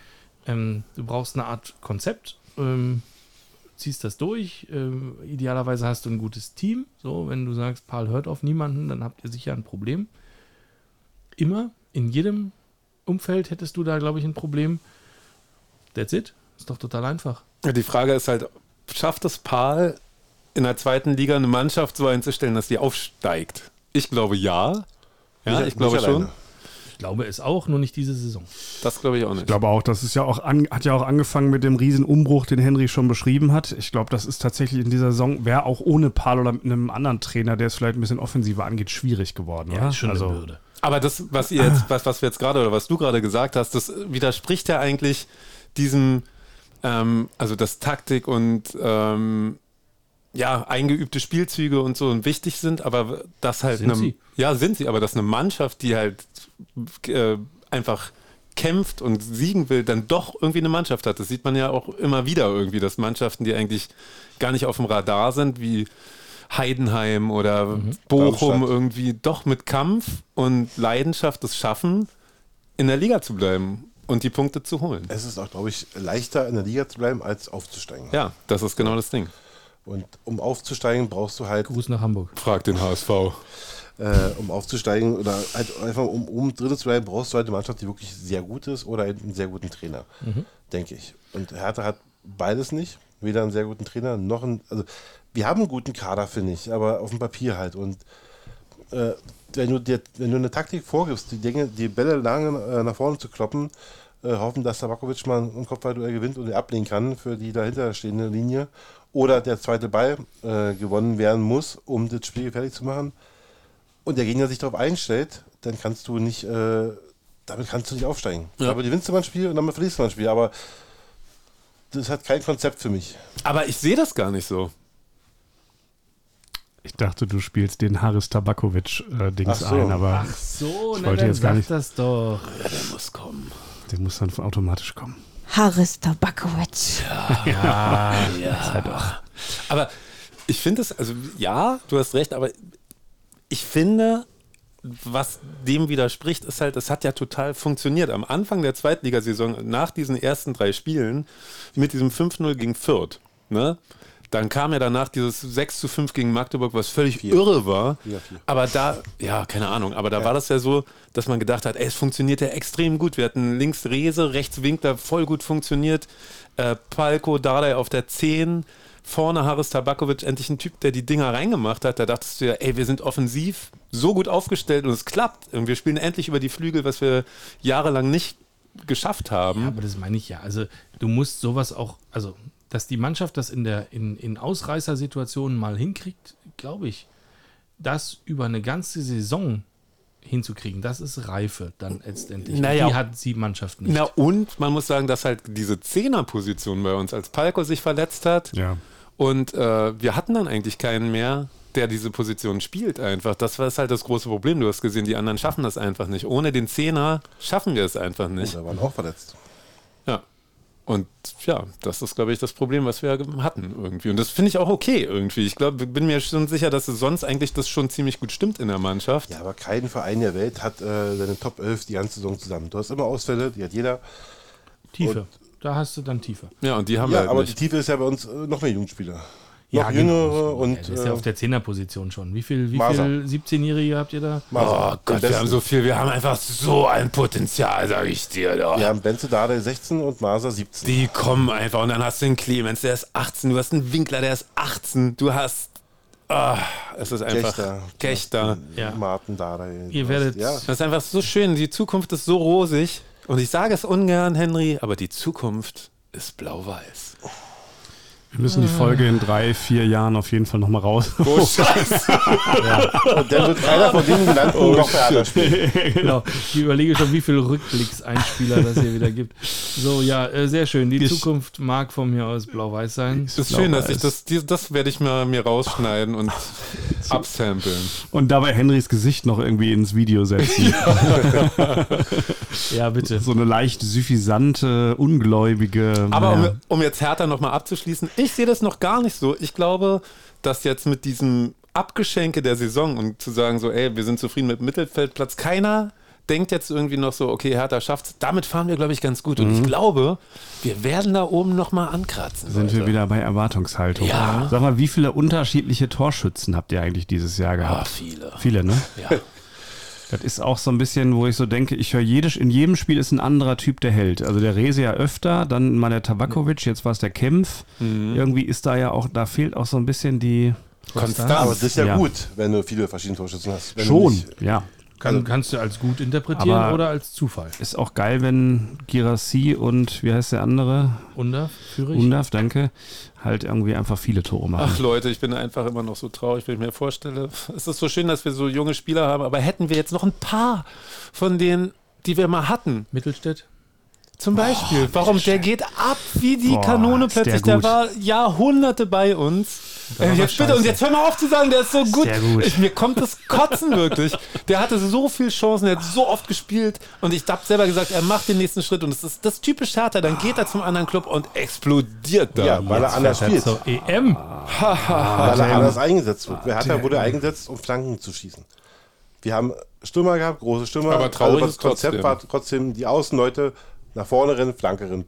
Ähm, du brauchst eine Art Konzept, ähm, ziehst das durch. Ähm, idealerweise hast du ein gutes Team. So, wenn du sagst, Paul hört auf niemanden, dann habt ihr sicher ein Problem. Immer, in jedem Umfeld hättest du da, glaube ich, ein Problem. That's it. Ist doch total einfach. Die Frage ist halt, schafft es Paul in der zweiten Liga eine Mannschaft so einzustellen, dass die aufsteigt? Ich glaube ja. Ja, ich, ich glaube schon. Ich glaube es auch, nur nicht diese Saison. Das glaube ich auch nicht. Ich glaube auch, das ist ja auch an, hat ja auch angefangen mit dem Riesenumbruch, den Henry schon beschrieben hat. Ich glaube, das ist tatsächlich in dieser Saison, wäre auch ohne Paul oder mit einem anderen Trainer, der es vielleicht ein bisschen offensiver angeht, schwierig geworden. Ja, oder? schon also, eine Bürde. Aber das, was ihr jetzt, was, was wir jetzt gerade oder was du gerade gesagt hast, das widerspricht ja eigentlich diesem, ähm, also dass Taktik und ähm, ja, eingeübte Spielzüge und so wichtig sind, aber das halt sind eine, ja, sind sie, aber dass eine Mannschaft, die halt äh, einfach kämpft und siegen will, dann doch irgendwie eine Mannschaft hat. Das sieht man ja auch immer wieder irgendwie, dass Mannschaften, die eigentlich gar nicht auf dem Radar sind, wie Heidenheim oder mhm. Bochum Darmstadt. irgendwie doch mit Kampf und Leidenschaft es schaffen, in der Liga zu bleiben und die Punkte zu holen. Es ist auch, glaube ich, leichter in der Liga zu bleiben, als aufzusteigen. Ja, das ist genau das Ding. Und um aufzusteigen, brauchst du halt. Gruß nach Hamburg. Frag den HSV. Äh, um aufzusteigen oder halt einfach um, um Dritte zu bleiben, brauchst du halt eine Mannschaft, die wirklich sehr gut ist oder einen sehr guten Trainer, mhm. denke ich. Und Hertha hat beides nicht. Weder einen sehr guten Trainer noch einen. Also, wir haben einen guten Kader, finde ich, aber auf dem Papier halt. Und äh, wenn, du dir, wenn du eine Taktik vorgibst, die Dinge, die Bälle lange äh, nach vorne zu kloppen, äh, hoffen, dass Tabakovic mal ein Kopfballduell gewinnt und er ablehnen kann für die dahinter stehende Linie oder der zweite Ball äh, gewonnen werden muss, um das Spiel gefährlich zu machen und der Gegner sich darauf einstellt, dann kannst du nicht, äh, damit kannst du nicht aufsteigen. Ja. Aber gewinnst du mal ein Spiel und dann verlierst du mal ein Spiel, aber das hat kein Konzept für mich. Aber ich sehe das gar nicht so. Ich dachte, du spielst den Haris Tabakovic-Dings äh, so. ein, aber Ach so, ich na, wollte jetzt gar nicht. das doch. Ja, der muss kommen. Der muss dann automatisch kommen. Haris Tabakovic. Ja, ja, ja. Halt doch. Aber ich finde es, also ja, du hast recht, aber ich finde, was dem widerspricht, ist halt, es hat ja total funktioniert. Am Anfang der Zweitligasaison, nach diesen ersten drei Spielen, mit diesem 5-0 gegen Fürth, ne? Dann kam ja danach dieses 6 zu 5 gegen Magdeburg, was völlig vier. irre war. Vier, vier. Aber da, ja, keine Ahnung, aber da ja. war das ja so, dass man gedacht hat, ey, es funktioniert ja extrem gut. Wir hatten links Rese, rechts Winkler, voll gut funktioniert. Äh, Palko, Dardai auf der 10. Vorne Haris Tabakovic, endlich ein Typ, der die Dinger reingemacht hat. Da dachtest du ja, ey, wir sind offensiv so gut aufgestellt und es klappt. Und wir spielen endlich über die Flügel, was wir jahrelang nicht geschafft haben. Ja, aber das meine ich ja. Also du musst sowas auch, also dass die Mannschaft das in, der, in, in Ausreißersituationen mal hinkriegt, glaube ich, das über eine ganze Saison hinzukriegen, das ist Reife dann letztendlich. Naja, die hat die Mannschaft nicht. Na und man muss sagen, dass halt diese Zehnerposition bei uns, als Palko sich verletzt hat ja. und äh, wir hatten dann eigentlich keinen mehr, der diese Position spielt einfach. Das war halt das große Problem. Du hast gesehen, die anderen schaffen das einfach nicht. Ohne den Zehner schaffen wir es einfach nicht. Oder waren auch verletzt. Ja. Und ja, das ist, glaube ich, das Problem, was wir hatten irgendwie. Und das finde ich auch okay irgendwie. Ich glaube, bin mir schon sicher, dass es sonst eigentlich das schon ziemlich gut stimmt in der Mannschaft. Ja, aber kein Verein der Welt hat äh, seine Top 11 die ganze Saison zusammen. Du hast immer Ausfälle, die hat jeder. Tiefe. Und da hast du dann Tiefe. Ja, und die haben ja, wir halt aber nicht. die Tiefe ist ja bei uns äh, noch mehr Jugendspieler ja, jüngere genau. und. Ja, ist ja auf der Zehnerposition schon. Wie viel, wie viel 17-Jährige habt ihr da? Maser. Oh Gott, wir haben so viel, wir haben einfach so ein Potenzial, sag ich dir. Doch. Wir haben Benze Dade 16 und Maser 17. Die kommen einfach und dann hast du den Clemens, der ist 18, du hast einen Winkler, der ist 18, du hast. Oh, es ist einfach Kechter. Kechter. Ja. Martin Dade. Ihr werdet. Ja. Das ist einfach so schön. Die Zukunft ist so rosig. Und ich sage es ungern, Henry, aber die Zukunft ist blau-weiß. Wir müssen die Folge in drei, vier Jahren auf jeden Fall nochmal raus. Oh, Scheiße. ja. Und dann wird einer von denen genannt, oh, noch Theater spielen. genau. Ich überlege schon, wie viele Rückblickseinspieler das hier wieder gibt. So, ja, äh, sehr schön. Die ich Zukunft mag von mir aus blau-weiß sein. Es ist schön, dass ich das, das werde ich mal mir rausschneiden und absamplen. Und dabei Henrys Gesicht noch irgendwie ins Video setzen. ja, bitte. So eine leicht suffisante, ungläubige. Aber um, um jetzt härter nochmal abzuschließen, ich sehe das noch gar nicht so. Ich glaube, dass jetzt mit diesem Abgeschenke der Saison und zu sagen so, ey, wir sind zufrieden mit Mittelfeldplatz, keiner denkt jetzt irgendwie noch so, okay, Hertha schafft's. Damit fahren wir, glaube ich, ganz gut. Und ich mhm. glaube, wir werden da oben nochmal ankratzen. Sind Leute. wir wieder bei Erwartungshaltung. Ja. Sag mal, wie viele unterschiedliche Torschützen habt ihr eigentlich dieses Jahr gehabt? Ja, viele. Viele, ne? Ja. Das ist auch so ein bisschen, wo ich so denke, ich höre jedes, in jedem Spiel ist ein anderer Typ der Held. Also der Rese ja öfter, dann mal der Tabakovic, jetzt war es der Kempf. Mhm. Irgendwie ist da ja auch, da fehlt auch so ein bisschen die Konstanz. Aber das ist ja, ja, gut, wenn du viele verschiedene Torschützen hast. Wenn Schon, ja. Kann, also, kannst du als gut interpretieren oder als Zufall. Ist auch geil, wenn Girassi und wie heißt der andere? Undaf, Führig. Undaf, danke. Halt irgendwie einfach viele Tore machen. Ach Leute, ich bin einfach immer noch so traurig, wenn ich mir vorstelle. Es ist so schön, dass wir so junge Spieler haben, aber hätten wir jetzt noch ein paar von denen, die wir mal hatten. Mittelstädt? Zum Beispiel. Warum? Der geht ab wie die Boah, Kanone plötzlich. Der, der, war Jahrhunderte bei uns. Äh, jetzt bitte, und jetzt hör mal auf zu sagen, der ist so gut. Sehr gut. Ich, mir kommt das Kotzen wirklich. Der hatte so viele Chancen, er hat so oft gespielt und ich habe selber gesagt, er macht den nächsten Schritt und das ist das typisch Hertha. Dann geht er zum anderen Club und explodiert da. Ja, weil er anders spielt. Zur EM. weil er anders eingesetzt wird. Hertha wurde eingesetzt, um Flanken zu schießen. Wir haben Stürmer gehabt, große Stürmer. Aber traurig das ist Konzept trotzdem. war trotzdem die Außenleute nach vorne rennen, Flanke rennen,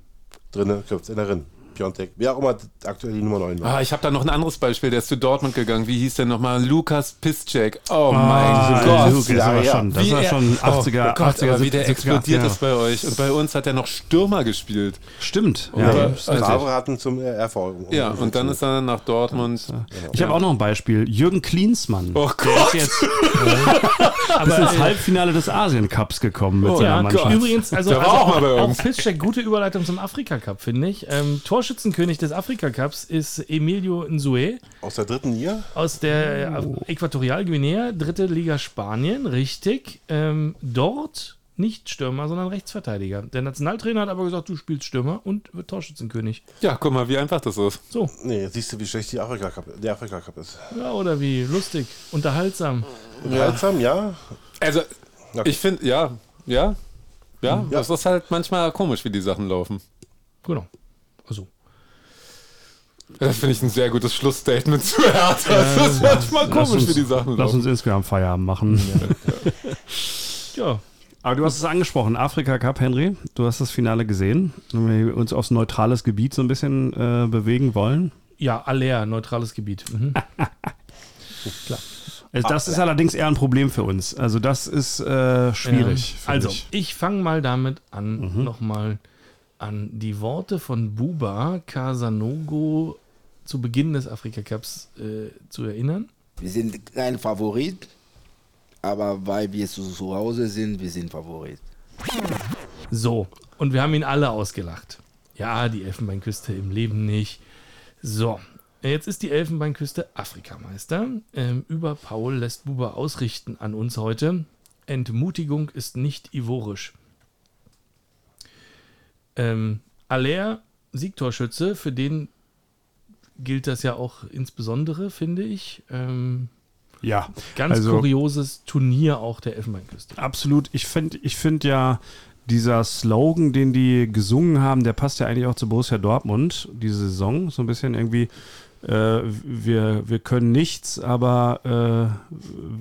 drinnen, Köpfe in der Rennen. Piontek, wer auch immer aktuell die Nummer 9 war. Ah, ich habe da noch ein anderes Beispiel, der ist zu Dortmund gegangen. Wie hieß der nochmal? Lukas Piszczek. Oh mein Ah, Gott. Luke, das war schon, das Wie war er- schon 80er, oh Gott, 80er, aber wie der 70er, explodiert 80er. ist bei euch. Und bei uns hat er noch Stürmer gespielt. Stimmt. Ja, Also Favre hatten zum RV. Ja, und dann ist er nach Dortmund. Ich habe auch noch ein Beispiel. Jürgen Klinsmann. Oh Gott. jetzt bis ins Halbfinale des Asien Cups gekommen mit Oh, seiner Ja, Mannschaft. übrigens, also, Der war also auch mal bei auch, Piszczek, gute Überleitung zum Afrika-Cup, finde ich. Ähm, Torschützenkönig des Afrika-Cups ist Emilio Nsue Aus der dritten Liga? aus der äh, Äquatorialguinea, dritte Liga Spanien, richtig. Ähm, dort nicht Stürmer, sondern Rechtsverteidiger. Der Nationaltrainer hat aber gesagt, du spielst Stürmer und wird Torschützenkönig. Ja, guck mal, wie einfach das ist. So, Nee, siehst du, wie schlecht die Afrika Cup, der Afrika Cup ist. ja, oder wie? Lustig, unterhaltsam. Unterhaltsam, ja. Also, Okay. ich finde, ja, ja, ja, Ja. das ist halt manchmal komisch, wie die Sachen laufen. Genau. Also. Das finde ich ein sehr gutes Schlussstatement zu Hertha. Das ist manchmal Lass komisch, uns, wie die Sachen lass laufen. uns insgesamt Feierabend machen. Ja, Aber du hast es angesprochen, Afrika Cup, Henry. Du hast das Finale gesehen. Wenn wir uns aufs neutrales Gebiet so ein bisschen äh, bewegen wollen. ja, Aller, neutrales Gebiet. Mhm. Also das ist allerdings eher ein Problem für uns. Also das ist äh, schwierig. Ähm, also, ich. ich fange mal damit an, nochmal an die Worte von Buba Casanogo zu Beginn des Afrika Cups äh, zu erinnern. Wir sind kein Favorit, aber weil wir zu, zu Hause sind, wir sind Favorit. So, und wir haben ihn alle ausgelacht. Ja, die Elfenbeinküste im Leben nicht. So, jetzt ist die Elfenbeinküste Afrikameister. Ähm, über Paul lässt Buba ausrichten an uns heute. Entmutigung ist nicht ivorisch. Ähm, Aller, Siegtorschütze, für den gilt das ja auch insbesondere, finde ich. Ähm, Ja, ganz Also- kurioses Turnier auch der Elfenbeinküste. absolut. Ich finde ich find ja, dieser Slogan, den die gesungen haben, der passt ja eigentlich auch zu Borussia Dortmund, diese Saison. So ein bisschen irgendwie, äh, wir, wir können nichts, aber äh,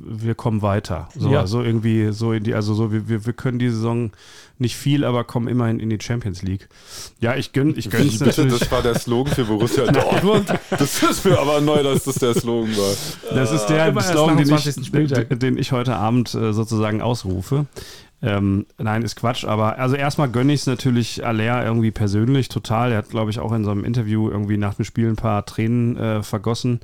wir kommen weiter. So, Ja. so irgendwie, so in die, also so, wir, wir, können die Saison nicht viel, aber kommen immerhin in die Champions League. Ja, ich gönn, ich gönn's Wie bitte, natürlich. das war der Slogan für Borussia Dortmund? Das ist mir aber neu, dass das der Slogan war. Das ist der Slogan, den 20. ich, den ich heute Abend äh, sozusagen ausrufe. Ähm, nein, ist Quatsch, aber also erstmal gönne ich es natürlich Aller irgendwie persönlich total. Er hat, glaube ich, auch in so einem Interview irgendwie nach dem Spiel ein paar Tränen äh, vergossen.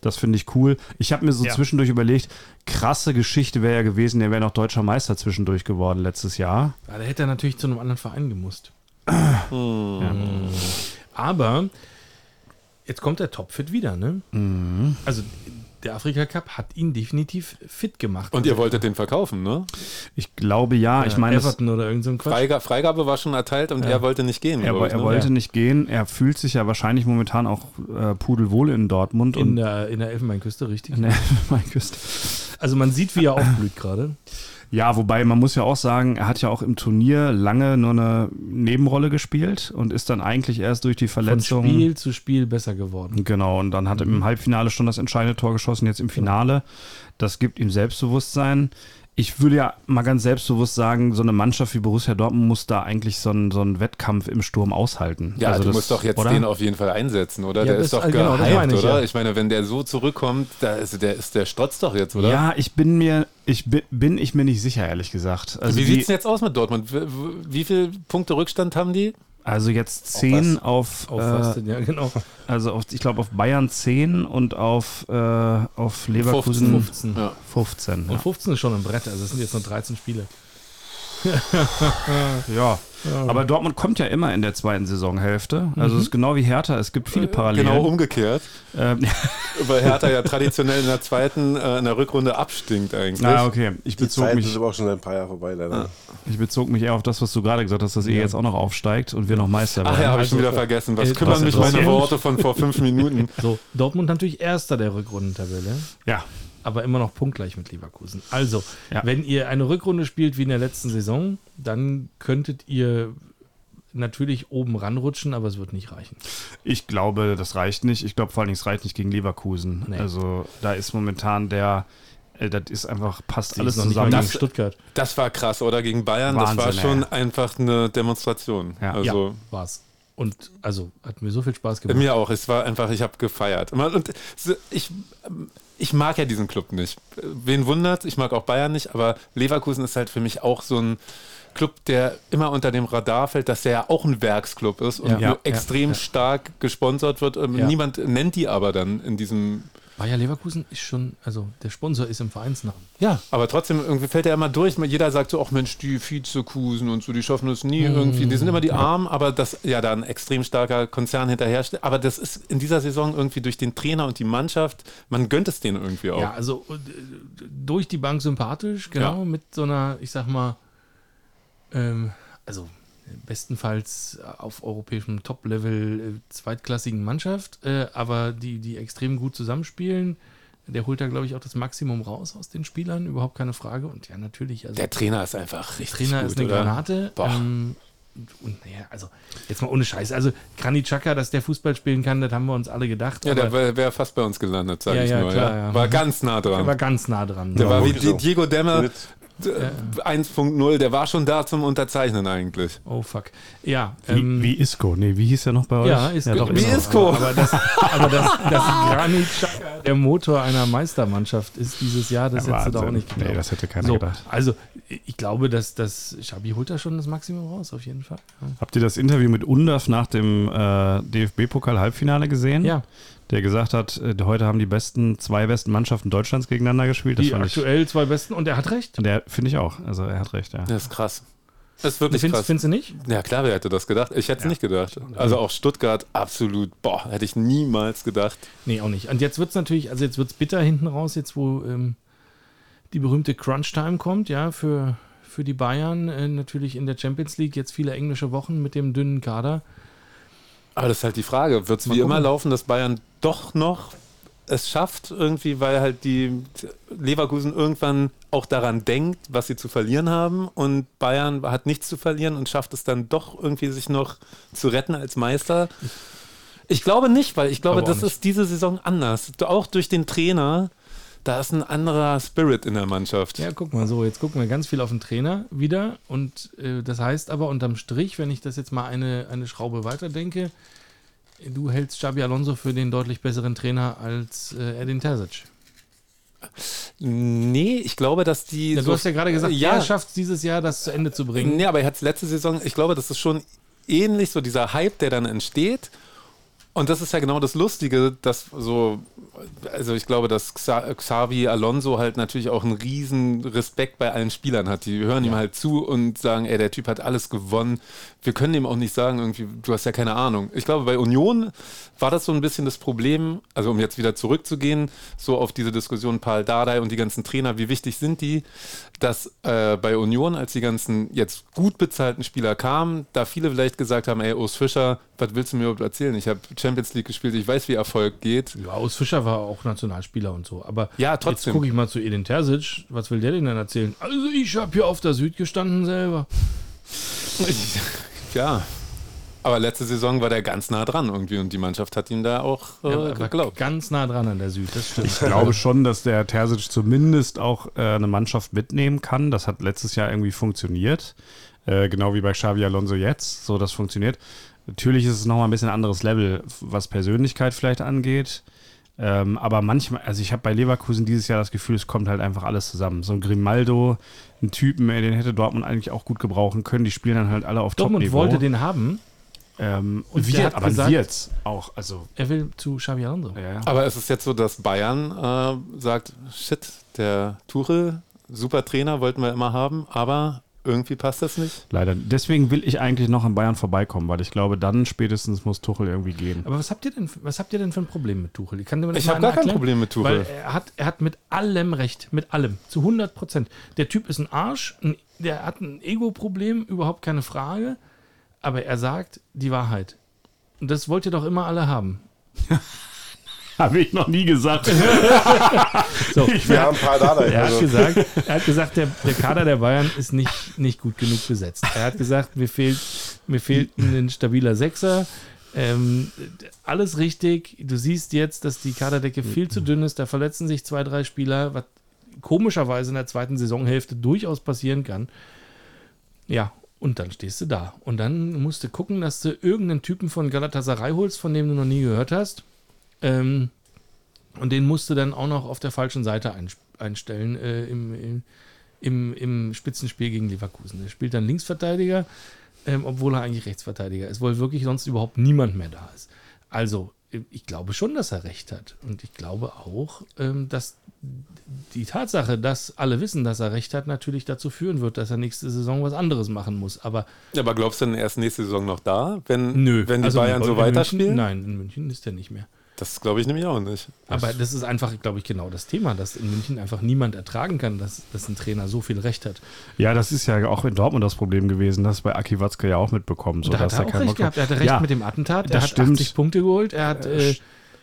Das finde ich cool. Ich habe mir so Ja. zwischendurch überlegt, krasse Geschichte wäre ja gewesen, der wäre noch deutscher Meister zwischendurch geworden letztes Jahr. Ja, da hätte er natürlich zu einem anderen Verein gemusst. Hm. Aber jetzt kommt der Topfit wieder, ne? Also der Afrika Cup hat ihn definitiv fit gemacht. Und ihr wolltet den verkaufen, ne? Ich glaube ja, ich meine, es- Everton oder irgend so ein Quatsch. Freiga Freigabe war schon erteilt und er wollte nicht gehen. er, ich, er ne? wollte Ja. nicht gehen. Er fühlt sich ja wahrscheinlich momentan auch äh, pudelwohl in Dortmund in und der, in der Elfenbeinküste, richtig. in der Elfenbeinküste. Also man sieht, wie er aufblüht gerade. Ja, wobei man muss ja auch sagen, er hat ja auch im Turnier lange nur eine Nebenrolle gespielt und ist dann eigentlich erst durch die Von Verletzung. Spiel zu Spiel besser geworden. Genau, und dann hat er im Halbfinale schon das entscheidende Tor geschossen, jetzt im Finale. Das gibt ihm Selbstbewusstsein. Ich würde ja mal ganz selbstbewusst sagen, so eine Mannschaft wie Borussia Dortmund muss da eigentlich so einen, so einen Wettkampf im Sturm aushalten. Ja, Also du das- musst doch jetzt oder? den auf jeden Fall einsetzen, oder? Ja, der ist doch also genau, gehypt, meine ich, oder? ja. Ich meine, wenn der so zurückkommt, da ist der, ist der Stotz doch jetzt, oder? Ja, ich bin mir, ich bin, bin ich mir nicht sicher, ehrlich gesagt. Also Wie sieht es denn jetzt aus mit Dortmund? Wie, wie viele Punkte Rückstand haben die? Also jetzt 10 auf, Auf äh, was denn? Ja, genau. also auf, ich glaube auf Bayern 10 und auf, äh, auf Leverkusen 15. 15. Ja. 15 Und 15 ist schon ein Brett, also es sind jetzt nur 13 Spiele. ja. Aber Dortmund kommt ja immer in der zweiten Saisonhälfte. Also mhm. es ist genau wie Hertha, es gibt viele Parallelen. Genau umgekehrt. Ähm. Weil Hertha ja traditionell in der zweiten, äh, in der Rückrunde abstinkt eigentlich. Ah, okay. Ich Die bezog Zeit mich, ist aber auch schon ein paar Jahre vorbei, leider. Ich bezog mich eher auf das, was du gerade gesagt hast, dass ihr jetzt auch noch aufsteigt und wir noch Meister werden. Ach ja, habe ich schon wieder vergessen. Was äh, kümmern mich meine Worte von vor fünf Minuten? So, Dortmund natürlich Erster der Rückrundentabelle. Ja aber immer noch punktgleich mit Leverkusen. Also, ja. wenn ihr eine Rückrunde spielt wie in der letzten Saison, dann könntet ihr natürlich oben ranrutschen, aber es wird nicht reichen. Ich glaube, das reicht nicht. Ich glaube vor allem, es reicht nicht gegen Leverkusen. Nee. Also da ist momentan der, äh, das ist einfach, passt alles noch zusammen. Nicht das, Stuttgart. Das war krass, oder? Gegen Bayern, Wahnsinn, das war schon ey. einfach eine Demonstration. Ja, also, ja war's. Und also hat mir so viel Spaß gemacht. Mir auch. Es war einfach, ich habe gefeiert. Und ich, ich mag ja diesen Club nicht. Wen wundert? Ich mag auch Bayern nicht, aber Leverkusen ist halt für mich auch so ein Club, der immer unter dem Radar fällt, dass der ja auch ein Werksclub ist und ja, extrem ja, stark gesponsert wird. Ähm, niemand nennt die aber dann in diesem Bayer Leverkusen ist schon, also der Sponsor ist im Vereinsnamen. Ja, aber trotzdem irgendwie fällt er immer durch. Jeder sagt so, ach Mensch, die Vizekusen und so, die schaffen es nie mhm. irgendwie. Die sind immer die Armen, aber das ja da ein extrem starker Konzern hinterhersteht. Aber das ist in dieser Saison irgendwie durch den Trainer und die Mannschaft, man gönnt es denen irgendwie auch. Ja, also äh, durch die Bank sympathisch, genau, ja. mit so einer, ich sag mal, ähm, also bestenfalls auf europäischem Top-Level äh, zweitklassigen Mannschaft, äh, aber die, die extrem gut zusammenspielen. Der holt da, glaube ich, auch das Maximum raus aus den Spielern, überhaupt keine Frage. Und ja, natürlich. Also, der Trainer ist einfach richtig. Der Trainer gut, ist eine oder? Granate. Ähm, und naja, also jetzt mal ohne Scheiß. Also Granit Xhaka, dass der Fußball spielen kann, das haben wir uns alle gedacht. Ja, der wäre wär fast bei uns gelandet, sage ja, ich ja, nur. Klar, ja. War ganz nah dran. Der war ganz nah dran. Der war wie Diego Dämmer 1.0, der war schon da zum Unterzeichnen eigentlich. Oh fuck. Ja. Ähm, wie, wie Isco? Nee, wie hieß der noch bei euch? Ja, Isco. Ja, doch, wie Isco. Aber, aber, das, aber das, das Granit der Motor einer Meistermannschaft ist dieses Jahr, das ja, hättest du da auch nicht gedacht. Nee, das hätte keiner so, gedacht. Also, ich glaube, dass das Schabi holt da schon das Maximum raus, auf jeden Fall. Ja. Habt ihr das Interview mit Undaf nach dem äh, DFB-Pokal-Halbfinale gesehen? Ja der gesagt hat, äh, heute haben die besten, zwei besten Mannschaften Deutschlands gegeneinander gespielt. Das die aktuell ich, zwei besten und er hat recht. Und der finde ich auch. Also er hat recht, ja. Das ist krass. Das ist wirklich findest, krass. Findest du nicht? Ja, klar, wer hätte das gedacht? Ich hätte es ja. nicht gedacht. Also auch Stuttgart, absolut, boah, hätte ich niemals gedacht. Nee, auch nicht. Und jetzt wird es natürlich, also jetzt wird es bitter hinten raus, jetzt wo ähm, die berühmte Crunch-Time kommt, ja, für, für die Bayern. Äh, natürlich in der Champions League jetzt viele englische Wochen mit dem dünnen Kader. Aber das ist halt die Frage. Wird es wie immer laufen, dass Bayern doch noch es schafft, irgendwie, weil halt die Leverkusen irgendwann auch daran denkt, was sie zu verlieren haben und Bayern hat nichts zu verlieren und schafft es dann doch irgendwie sich noch zu retten als Meister. Ich glaube nicht, weil ich glaube, das ist diese Saison anders. Auch durch den Trainer, da ist ein anderer Spirit in der Mannschaft. Ja, guck mal so, jetzt gucken wir ganz viel auf den Trainer wieder und äh, das heißt aber unterm Strich, wenn ich das jetzt mal eine, eine Schraube weiterdenke, du hältst Xabi Alonso für den deutlich besseren Trainer als äh, Edin Terzic. Nee, ich glaube, dass die. Ja, du so hast ja gerade gesagt, ja, er schafft es dieses Jahr, das zu Ende zu bringen. Nee, aber er hat es letzte Saison, ich glaube, das ist schon ähnlich, so dieser Hype, der dann entsteht. Und das ist ja genau das Lustige, dass so, also ich glaube, dass Xavi Alonso halt natürlich auch einen riesen Respekt bei allen Spielern hat. Die hören ja. ihm halt zu und sagen, ey, der Typ hat alles gewonnen. Wir können ihm auch nicht sagen, irgendwie, du hast ja keine Ahnung. Ich glaube, bei Union war das so ein bisschen das Problem, also um jetzt wieder zurückzugehen, so auf diese Diskussion Paul Dardai und die ganzen Trainer, wie wichtig sind die, dass äh, bei Union, als die ganzen jetzt gut bezahlten Spieler kamen, da viele vielleicht gesagt haben, ey, Urs Fischer, was willst du mir überhaupt erzählen? Ich habe Champions League gespielt, ich weiß, wie Erfolg geht. Ja, Urs Fischer war auch Nationalspieler und so. Aber ja, trotzdem. jetzt gucke ich mal zu Edin Terzic. Was will der denn dann erzählen? Also ich habe hier auf der Süd gestanden selber. Ich, ja, aber letzte Saison war der ganz nah dran irgendwie und die Mannschaft hat ihn da auch äh, ja, geglaubt. Ganz nah dran an der Süd, das stimmt. Ich glaube schon, dass der Terzic zumindest auch äh, eine Mannschaft mitnehmen kann. Das hat letztes Jahr irgendwie funktioniert. Äh, genau wie bei Xavi Alonso jetzt. So, das funktioniert. Natürlich ist es nochmal ein bisschen anderes Level, was Persönlichkeit vielleicht angeht. Ähm, aber manchmal, also ich habe bei Leverkusen dieses Jahr das Gefühl, es kommt halt einfach alles zusammen. So ein Grimaldo, ein Typen, den hätte Dortmund eigentlich auch gut gebrauchen können. Die spielen dann halt alle auf Dortmund Top-Niveau. wollte den haben. Ähm, und wir, hat aber gesagt, jetzt auch. Also, er will zu Xabi Alonso. Ja, Aber es ist jetzt so, dass Bayern äh, sagt, shit, der Tuchel, super Trainer, wollten wir immer haben, aber irgendwie passt das nicht. Leider. Deswegen will ich eigentlich noch an Bayern vorbeikommen, weil ich glaube, dann spätestens muss Tuchel irgendwie gehen. Aber was habt ihr denn, was habt ihr denn für ein Problem mit Tuchel? Ich, kann ich habe gar kein Problem mit Tuchel. Weil er hat, er hat mit allem recht, mit allem, zu 100 Prozent. Der Typ ist ein Arsch, ein, der hat ein Ego-Problem, überhaupt keine Frage, aber er sagt die Wahrheit. Und das wollt ihr doch immer alle haben. Habe ich noch nie gesagt. so, wir haben ein paar da. Er hat gesagt, er hat gesagt der, der, Kader der Bayern ist nicht, nicht gut genug besetzt. Er hat gesagt, mir fehlt, mir fehlt ein stabiler Sechser. Ähm, alles richtig. Du siehst jetzt, dass die Kaderdecke viel zu dünn ist. Da verletzen sich zwei, drei Spieler, was komischerweise in der zweiten Saisonhälfte durchaus passieren kann. Ja, und dann stehst du da. Und dann musst du gucken, dass du irgendeinen Typen von Galatasaray holst, von dem du noch nie gehört hast. Ähm, und den musst du dann auch noch auf der falschen Seite einstellen äh, im, im, im, Spitzenspiel gegen Leverkusen. Der spielt dann Linksverteidiger, ähm, obwohl er eigentlich Rechtsverteidiger ist, weil wirklich sonst überhaupt niemand mehr da ist. Also, ich glaube schon, dass er recht hat. Und ich glaube auch, ähm, dass die Tatsache, dass alle wissen, dass er recht hat, natürlich dazu führen wird, dass er nächste Saison was anderes machen muss. Aber, ja, aber glaubst du denn, er ist nächste Saison noch da, wenn, nö. wenn die also Bayern so weiterspielen? Nein, in München ist er nicht mehr. Das glaube ich nämlich auch nicht. Aber das ist einfach, glaube ich, genau das Thema, dass in München einfach niemand ertragen kann, dass, dass ein Trainer so viel Recht hat. Ja, das ist ja auch in Dortmund das Problem gewesen, das bei Aki Watzke ja auch mitbekommen. So, da hat er auch recht gehabt. Er hatte recht ja, mit dem Attentat. Er hat stimmt. 80 Punkte geholt. Er hat äh,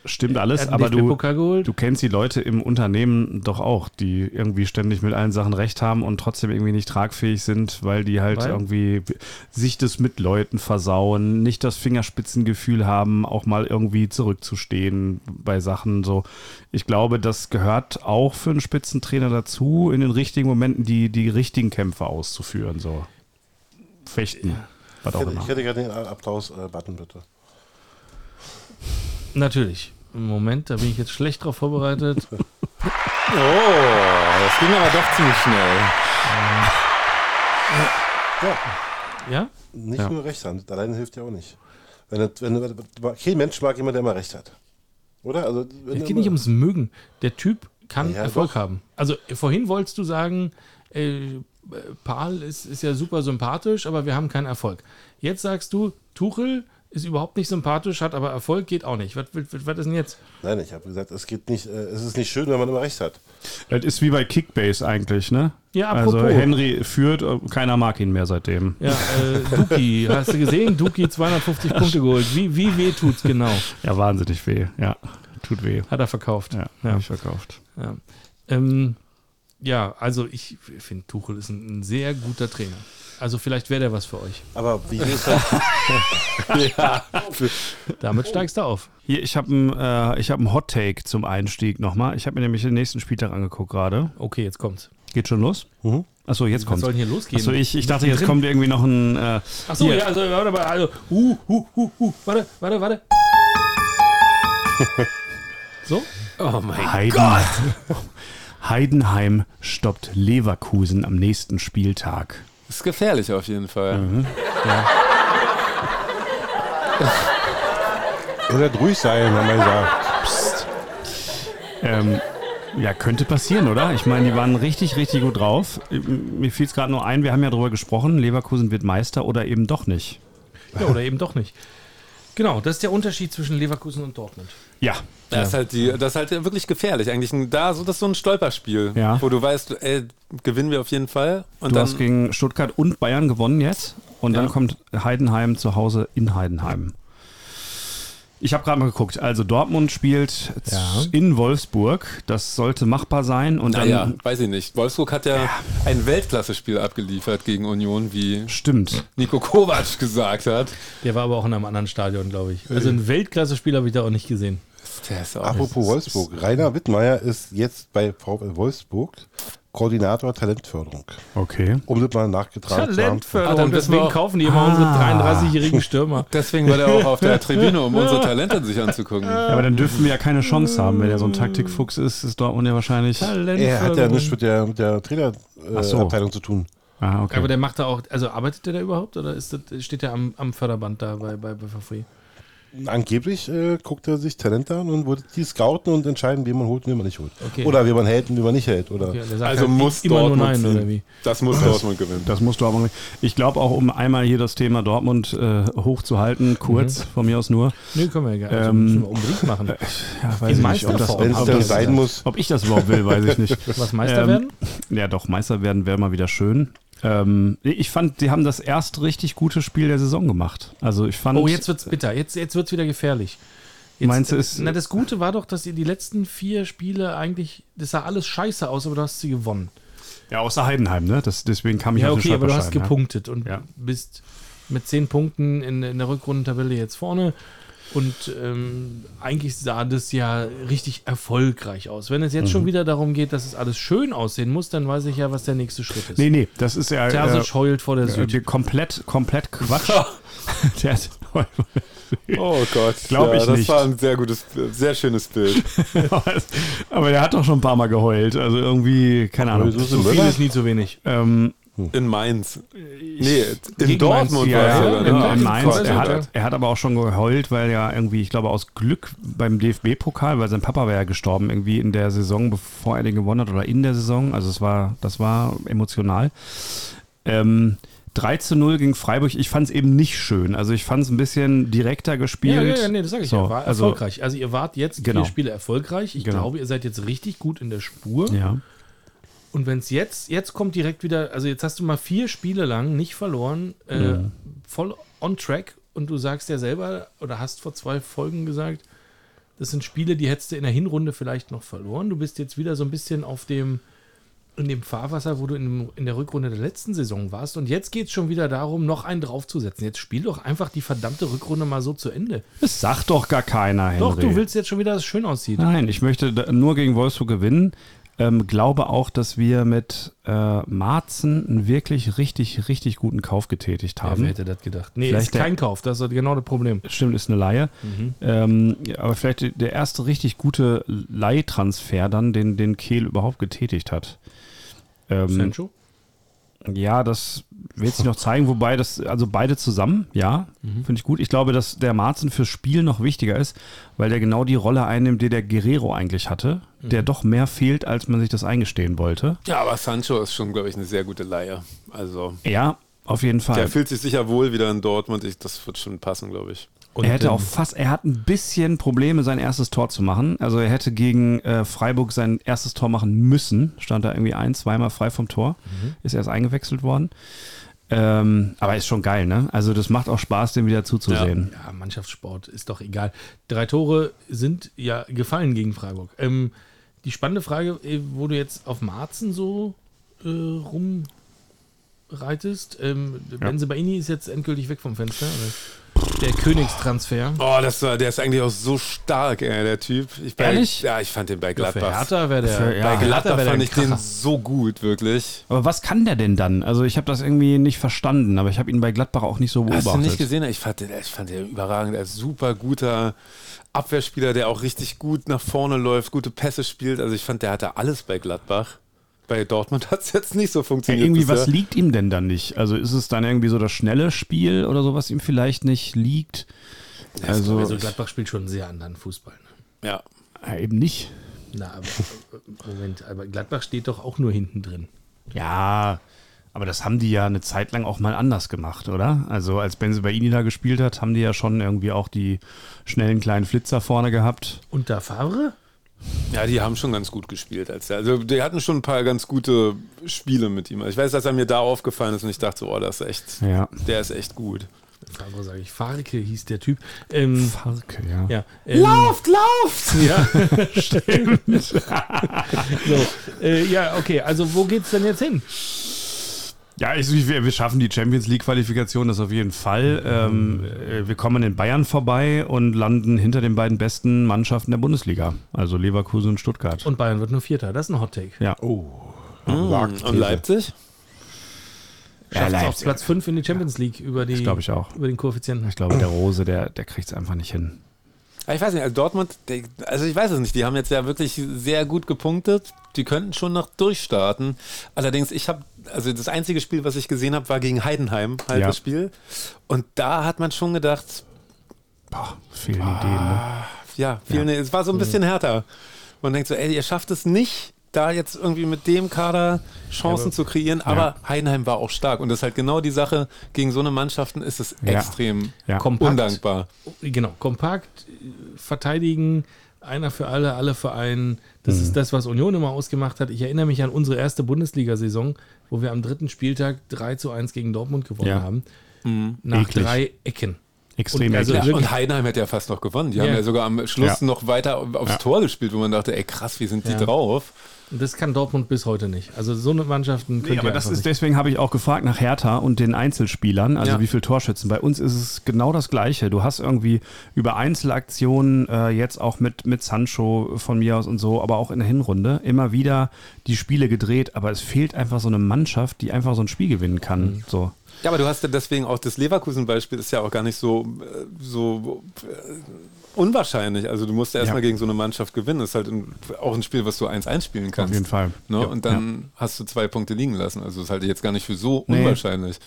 Stimmt alles, aber du, du kennst die Leute im Unternehmen doch auch, die irgendwie ständig mit allen Sachen recht haben und trotzdem irgendwie nicht tragfähig sind, weil die halt weil? irgendwie sich das mit Leuten versauen, nicht das Fingerspitzengefühl haben, auch mal irgendwie zurückzustehen bei Sachen so. Ich glaube, das gehört auch für einen Spitzentrainer dazu, in den richtigen Momenten die, die richtigen Kämpfe auszuführen, so. Fechten. Was ich, hätte, ich hätte gerne den Applaus-Button, bitte. Natürlich. Moment, da bin ich jetzt schlecht drauf vorbereitet. oh, das ging aber doch ziemlich schnell. Ja. Ja? Nicht ja. nur Rechtshand, alleine hilft ja auch nicht. Wenn, wenn, kein Mensch mag jemand, der immer recht hat. Oder? Also, es geht nicht ums Mögen. Der Typ kann ja, Erfolg doch. haben. Also vorhin wolltest du sagen, äh, Paul ist, ist ja super sympathisch, aber wir haben keinen Erfolg. Jetzt sagst du, Tuchel ist überhaupt nicht sympathisch, hat aber Erfolg, geht auch nicht. Was, was, was ist denn jetzt? Nein, ich habe gesagt, es geht nicht, äh, es ist nicht schön, wenn man immer recht hat. Das ist wie bei Kickbase eigentlich, ne? Ja, apropos. Also Henry führt, äh, keiner mag ihn mehr seitdem. Ja, äh, Duki, hast du gesehen? Duki 250 Punkte geholt. Wie, wie weh tut's genau? Ja, wahnsinnig weh, ja. Tut weh. Hat er verkauft. Ja, ja. ich verkauft. Ja. Ähm, ja, also ich finde, Tuchel ist ein, ein sehr guter Trainer. Also vielleicht wäre der was für euch. Aber wie ist das? ja. Damit steigst du auf. Hier, ich habe einen äh, hab Hot Take zum Einstieg nochmal. Ich habe mir nämlich den nächsten Spieltag angeguckt gerade. Okay, jetzt kommt's. Geht schon los? Mhm. Achso, jetzt kommt. Was soll denn hier losgehen? Achso, ich, ich dachte, jetzt drin? kommt irgendwie noch ein. Äh, Achso, ja, also, warte mal, also, uh, uh, uh, uh, warte, warte, warte. so? Oh mein Heiden, Gott! Heidenheim stoppt Leverkusen am nächsten Spieltag. Ist gefährlich auf jeden Fall. Mhm. Ja. Oder ruhig sein, haben wir gesagt. Psst. Ähm, ja, könnte passieren, oder? Ich meine, die waren richtig, richtig gut drauf. Mir fiel es gerade nur ein, wir haben ja darüber gesprochen, Leverkusen wird Meister oder eben doch nicht. Ja, oder eben doch nicht. Genau, das ist der Unterschied zwischen Leverkusen und Dortmund. Ja. Das, ja. Ist halt die, das ist halt wirklich gefährlich. Eigentlich da, so, das ist so ein Stolperspiel, ja. wo du weißt, ey, gewinnen wir auf jeden Fall. Und du dann, hast gegen Stuttgart und Bayern gewonnen jetzt. Und ja. dann kommt Heidenheim zu Hause in Heidenheim. Ich habe gerade mal geguckt. Also Dortmund spielt ja. in Wolfsburg. Das sollte machbar sein. Und naja, dann, weiß ich nicht. Wolfsburg hat ja, ja. ein Weltklasse-Spiel abgeliefert gegen Union, wie Stimmt. Nico Kovac gesagt hat. Der war aber auch in einem anderen Stadion, glaube ich. Also ein Weltklasse-Spiel habe ich da auch nicht gesehen. Apropos Wolfsburg. Rainer Wittmeier ist jetzt bei VfL Wolfsburg Koordinator Talentförderung. Okay. Um das mal nachgetragen zu haben. Talentförderung, deswegen kaufen die immer ah. unsere 33-jährigen Stürmer. Deswegen war der auch auf der Tribüne, um unsere Talente sich anzugucken. Ja, aber dann dürfen wir ja keine Chance haben. Wenn er so ein Taktikfuchs ist, ist Dortmund ja wahrscheinlich... Er hat ja nichts mit der, mit der Trainerabteilung äh, so. zu tun. Ah, okay. Aber der macht da auch, also arbeitet der da überhaupt oder ist das, steht der am, am Förderband da bei, bei, bei VfB? Angeblich äh, guckt er sich Talente an und würde die scouten und entscheiden, wen man holt und wen man nicht holt. Okay. Oder wie man hält und wie man nicht hält. Oder okay, also halt muss immer Dortmund nur nein, oder wie? Das muss Dortmund gewinnen. Das muss Dortmund gewinnen. Ich glaube auch, um einmal hier das Thema Dortmund äh, hochzuhalten, kurz, mhm. von mir aus nur. Nö, können wir ja gar ähm, nicht unbedingt machen. Ja, weiß ich nicht, ob das, ob das sein muss. Ob ich das überhaupt will, weiß ich nicht. Was Meister ähm, werden? Ja, doch, Meister werden wäre mal wieder schön. Ähm, ich fand, die haben das erst richtig gute Spiel der Saison gemacht. Also ich fand. Oh, jetzt wird's bitter. Jetzt, jetzt wird's wieder gefährlich. Jetzt, Meinst du es? Na, das Gute war doch, dass ihr die letzten vier Spiele eigentlich, das sah alles scheiße aus, aber du hast sie gewonnen. Ja, außer Heidenheim, ne? Das, deswegen kam ich ja, auf okay, aber du hast gepunktet ja. und ja. bist mit zehn Punkten in, in der Rückrundentabelle jetzt vorne. Und ähm, eigentlich sah das ja richtig erfolgreich aus. Wenn es jetzt mhm. schon wieder darum geht, dass es alles schön aussehen muss, dann weiß ich ja, was der nächste Schritt ist. Nee, nee, das ist ja. Terzic äh, heult vor der Süd. Komplett, komplett Quatsch. der oh Gott, glaube ja, ich das nicht. Das war ein sehr gutes, sehr schönes Bild. aber der hat doch schon ein paar Mal geheult. Also irgendwie, keine Ahnung. So viel ist nie zu wenig. Ähm, in Mainz. Nee, in Dortmund war ja, sogar. In, ne? in Mainz. Er hat, er hat aber auch schon geheult, weil ja irgendwie, ich glaube, aus Glück beim DFB-Pokal, weil sein Papa war ja gestorben, irgendwie in der Saison, bevor er den gewonnen hat oder in der Saison. Also es war, das war emotional. Ähm, 3 zu 0 gegen Freiburg, ich fand es eben nicht schön. Also ich fand es ein bisschen direkter gespielt. Ja, ja, ja nee, das sage ich so, ja. War also, erfolgreich. Also ihr wart jetzt genau. vier Spiele erfolgreich. Ich genau. glaube, ihr seid jetzt richtig gut in der Spur. Ja. Und wenn es jetzt, jetzt kommt direkt wieder, also jetzt hast du mal vier Spiele lang nicht verloren, äh, mhm. voll on track und du sagst ja selber oder hast vor zwei Folgen gesagt, das sind Spiele, die hättest du in der Hinrunde vielleicht noch verloren. Du bist jetzt wieder so ein bisschen auf dem, in dem Fahrwasser, wo du in, in der Rückrunde der letzten Saison warst. Und jetzt geht es schon wieder darum, noch einen draufzusetzen. Jetzt spiel doch einfach die verdammte Rückrunde mal so zu Ende. Das sagt doch gar keiner, Henry. Doch, du willst jetzt schon wieder, dass es schön aussieht. Nein, ich möchte nur gegen Wolfsburg gewinnen. Ähm, glaube auch, dass wir mit äh, Marzen einen wirklich richtig, richtig guten Kauf getätigt haben. Ja, wer hätte das gedacht? Nee, vielleicht ist kein der, Kauf, das ist genau das Problem. Stimmt, ist eine Laie. Mhm. Ähm, aber vielleicht der erste richtig gute Leihtransfer dann, den, den Kehl überhaupt getätigt hat. Ähm, Sancho? Ja, das wird sich noch zeigen, wobei das, also beide zusammen, ja, mhm. finde ich gut. Ich glaube, dass der Marzen fürs Spiel noch wichtiger ist, weil der genau die Rolle einnimmt, die der Guerrero eigentlich hatte, mhm. der doch mehr fehlt, als man sich das eingestehen wollte. Ja, aber Sancho ist schon, glaube ich, eine sehr gute Leihe. Also. Ja, auf jeden Fall. Der fühlt sich sicher wohl wieder in Dortmund. Ich, das wird schon passen, glaube ich. Und er hätte auch fast, er hat ein bisschen Probleme, sein erstes Tor zu machen. Also er hätte gegen äh, Freiburg sein erstes Tor machen müssen. Stand da irgendwie ein, zweimal frei vom Tor. Mhm. Ist erst eingewechselt worden. Ähm, aber ist schon geil, ne? Also das macht auch Spaß, dem wieder zuzusehen. Ja, ja, Mannschaftssport ist doch egal. Drei Tore sind ja gefallen gegen Freiburg. Ähm, die spannende Frage, äh, wo du jetzt auf Marzen so äh, rumreitest, ähm, ja. Benzebaini ist jetzt endgültig weg vom Fenster. Oder? Der Königstransfer. Oh, das war, der ist eigentlich auch so stark, ey, der Typ. Ich bei, Ehrlich? Ja, ich fand den bei Gladbach. Ja, für Hertha wäre der. Für, ja, bei Gladbach fand ich den so gut, wirklich. Aber was kann der denn dann? Also ich habe das irgendwie nicht verstanden, aber ich habe ihn bei Gladbach auch nicht so beobachtet. Hast du nicht gesehen? Ich fand den, ich fand den überragend. Er ist super guter Abwehrspieler, der auch richtig gut nach vorne läuft, gute Pässe spielt. Also ich fand, der hatte alles bei Gladbach bei Dortmund hat es jetzt nicht so funktioniert. Ja, irgendwie, was liegt ihm denn dann nicht? Also ist es dann irgendwie so das schnelle Spiel oder so, was ihm vielleicht nicht liegt? Ja, also, also Gladbach spielt schon einen sehr anderen Fußball. Ne? Ja. ja. Eben nicht. Na, aber Moment, aber Gladbach steht doch auch nur hinten drin. Ja, aber das haben die ja eine Zeit lang auch mal anders gemacht, oder? Also als Benze bei Ini da gespielt hat, haben die ja schon irgendwie auch die schnellen kleinen Flitzer vorne gehabt. Und da Favre? Ja, die haben schon ganz gut gespielt. Als der, also die hatten schon ein paar ganz gute Spiele mit ihm. Ich weiß, dass er mir da aufgefallen ist und ich dachte, oh, das ist echt, ja. der ist echt gut. Fargo sage ich. Farke hieß der Typ. Ähm, Farke, ja. ja ähm, lauft, lauft! Ja, stimmt. so, äh, ja, okay, also wo geht's denn jetzt hin? Ja, ich, wir, wir schaffen die Champions League-Qualifikation, das auf jeden Fall. Ähm, äh, wir kommen in Bayern vorbei und landen hinter den beiden besten Mannschaften der Bundesliga. Also Leverkusen und Stuttgart. Und Bayern wird nur Vierter. Das ist ein Hot-Take. Ja. Oh. Mmh. Und Leipzig? Schafft ja, auf Platz 5 in die Champions League über, die, das ich auch. über den Koeffizienten. Ich glaube, der Rose, der, der kriegt es einfach nicht hin. Ich weiß nicht, also Dortmund, also ich weiß es nicht, die haben jetzt ja wirklich sehr gut gepunktet. Die könnten schon noch durchstarten. Allerdings, ich habe, also das einzige Spiel, was ich gesehen habe, war gegen Heidenheim, halt ja. das Spiel. Und da hat man schon gedacht, Boah, fehlen Ideen, ne? Ja, vielen, es war so ein bisschen härter. Man denkt so, ey, ihr schafft es nicht, da jetzt irgendwie mit dem Kader Chancen zu kreieren, aber Heidenheim war auch stark und das ist halt genau die Sache, gegen so eine Mannschaften ist es Ja. extrem Ja. Kompakt. undankbar. Genau, kompakt äh, verteidigen, einer für alle, alle für einen. Das Mhm. ist das, was Union immer ausgemacht hat. Ich erinnere mich an unsere erste Bundesliga-Saison, wo wir am dritten Spieltag 3 zu 1 gegen Dortmund gewonnen Ja. haben. Nach Eklig. drei Ecken. Extrem Und also. Ja, und Heidenheim hätte ja fast noch gewonnen. Die Ja. haben ja sogar am Schluss Ja. noch weiter aufs Ja. Tor gespielt, wo man dachte, ey krass, wie sind die Ja. drauf? Das kann Dortmund bis heute nicht. Also so eine Mannschaften könnt Nee, ihr aber das ist, nicht. deswegen habe ich auch gefragt nach Hertha und den Einzelspielern, also Ja. wie viel Torschützen. Bei uns ist es genau das Gleiche. Du hast irgendwie über Einzelaktionen, äh, jetzt auch mit, mit Sancho von mir aus und so, aber auch in der Hinrunde, immer wieder die Spiele gedreht, aber es fehlt einfach so eine Mannschaft, die einfach so ein Spiel gewinnen kann. Mhm. So. Ja, aber du hast ja deswegen auch das Leverkusen-Beispiel ist ja auch gar nicht so, äh, so äh, unwahrscheinlich. Also du musst ja erstmal Ja. gegen so eine Mannschaft gewinnen. Das ist halt ein, auch ein Spiel, was du 1-1 spielen kannst. Auf jeden Fall. Ne? Ja. Und dann hast du zwei Punkte liegen lassen. Also das halte ich jetzt gar nicht für so Nee. unwahrscheinlich.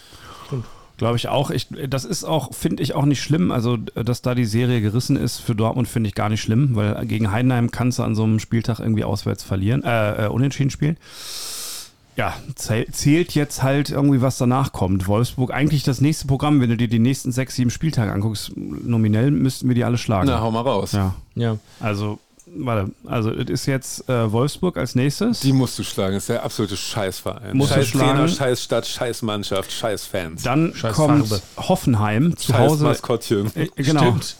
Glaube ich auch. Ich, das ist auch, finde ich auch nicht schlimm. Also, dass da die Serie gerissen ist für Dortmund, finde ich gar nicht schlimm, weil gegen Heidenheim kannst du an so einem Spieltag irgendwie auswärts verlieren, äh, äh, unentschieden spielen. Ja, zäh- zählt jetzt halt irgendwie, was danach kommt. Wolfsburg, eigentlich das nächste Programm, wenn du dir die nächsten sechs, sieben Spieltage anguckst, nominell müssten wir die alle schlagen. Na, hau mal raus. ja, Ja. also, warte, also, es ist jetzt äh, Wolfsburg als nächstes. Die musst du schlagen. Das ist der absolute Scheißverein. Musst du scheiß Trainer, schlagen. scheiß Stadt, scheiß Mannschaft, scheiß Fans. Dann Scheiß kommt Farbe. Hoffenheim zu scheiß Hause. Maskottchen. Äh, genau. Stimmt.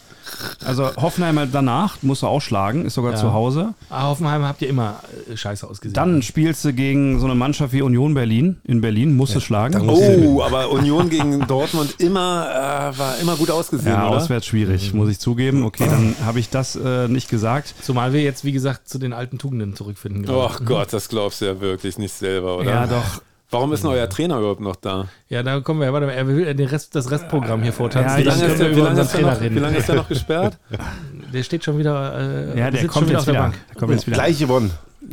Also Hoffenheim danach musst du auch schlagen, ist sogar Ja. zu Hause. Ah, Hoffenheim habt ihr immer äh, scheiße ausgesehen. Dann spielst du gegen so eine Mannschaft wie Union Berlin. In Berlin musst du schlagen. Oh, aber Union gegen Dortmund immer, äh, war immer gut ausgesehen, ja, oder? auswärts schwierig, muss ich zugeben. Okay, dann habe ich das äh, nicht gesagt. Zumal wir jetzt, wie gesagt, zu den alten Tugenden zurückfinden. gerade. Ach Gott, das glaubst du ja wirklich nicht selber, oder? Ja, doch. Warum ist denn euer Trainer überhaupt noch da? Ja, da kommen wir. Warte mal, er will den Rest, das Restprogramm hier vortanzen. Ja, Wie lange, ist der, wie, lange ist noch, wie reden. lange ist der noch gesperrt? Der steht schon wieder. Äh, Ja, der kommt schon wieder jetzt auf der wieder. Bank. Der kommt jetzt wieder. Gleich gewonnen.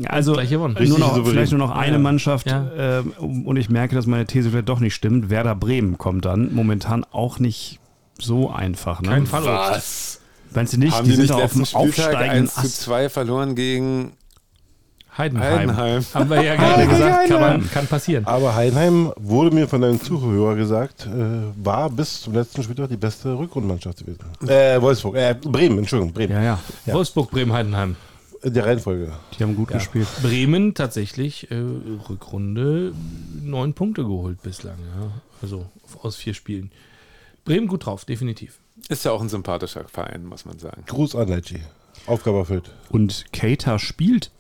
Also Gleich gewonnen. nur noch, vielleicht nur noch eine Mannschaft Ja. äh, und ich merke, dass meine These vielleicht doch nicht stimmt. Werder Bremen kommt dann momentan auch nicht so einfach. Ne? Kein Fall. Was? Meinst du nicht? Haben die, die, sind nicht auf dem Spieltag aufsteigenden 1 zu Ast. 2 verloren gegen Heidenheim. Heidenheim? Haben wir ja gerade gesagt, kann, man, kann passieren. Aber Heidenheim, wurde mir von einem Zuhörer gesagt, äh, war bis zum letzten Spieltag die beste Rückrundenmannschaft gewesen. Äh, Wolfsburg, äh, Bremen, Entschuldigung, Bremen. Ja, ja, Wolfsburg, Bremen, Heidenheim. In der Reihenfolge. die haben gut gespielt. Bremen tatsächlich äh, Rückrunde neun Punkte geholt bislang. Ja. Also aus vier Spielen. Bremen gut drauf, definitiv. Ist ja auch ein sympathischer Verein, muss man sagen. Gruß an Leitschi. Aufgabe erfüllt. Und Keita spielt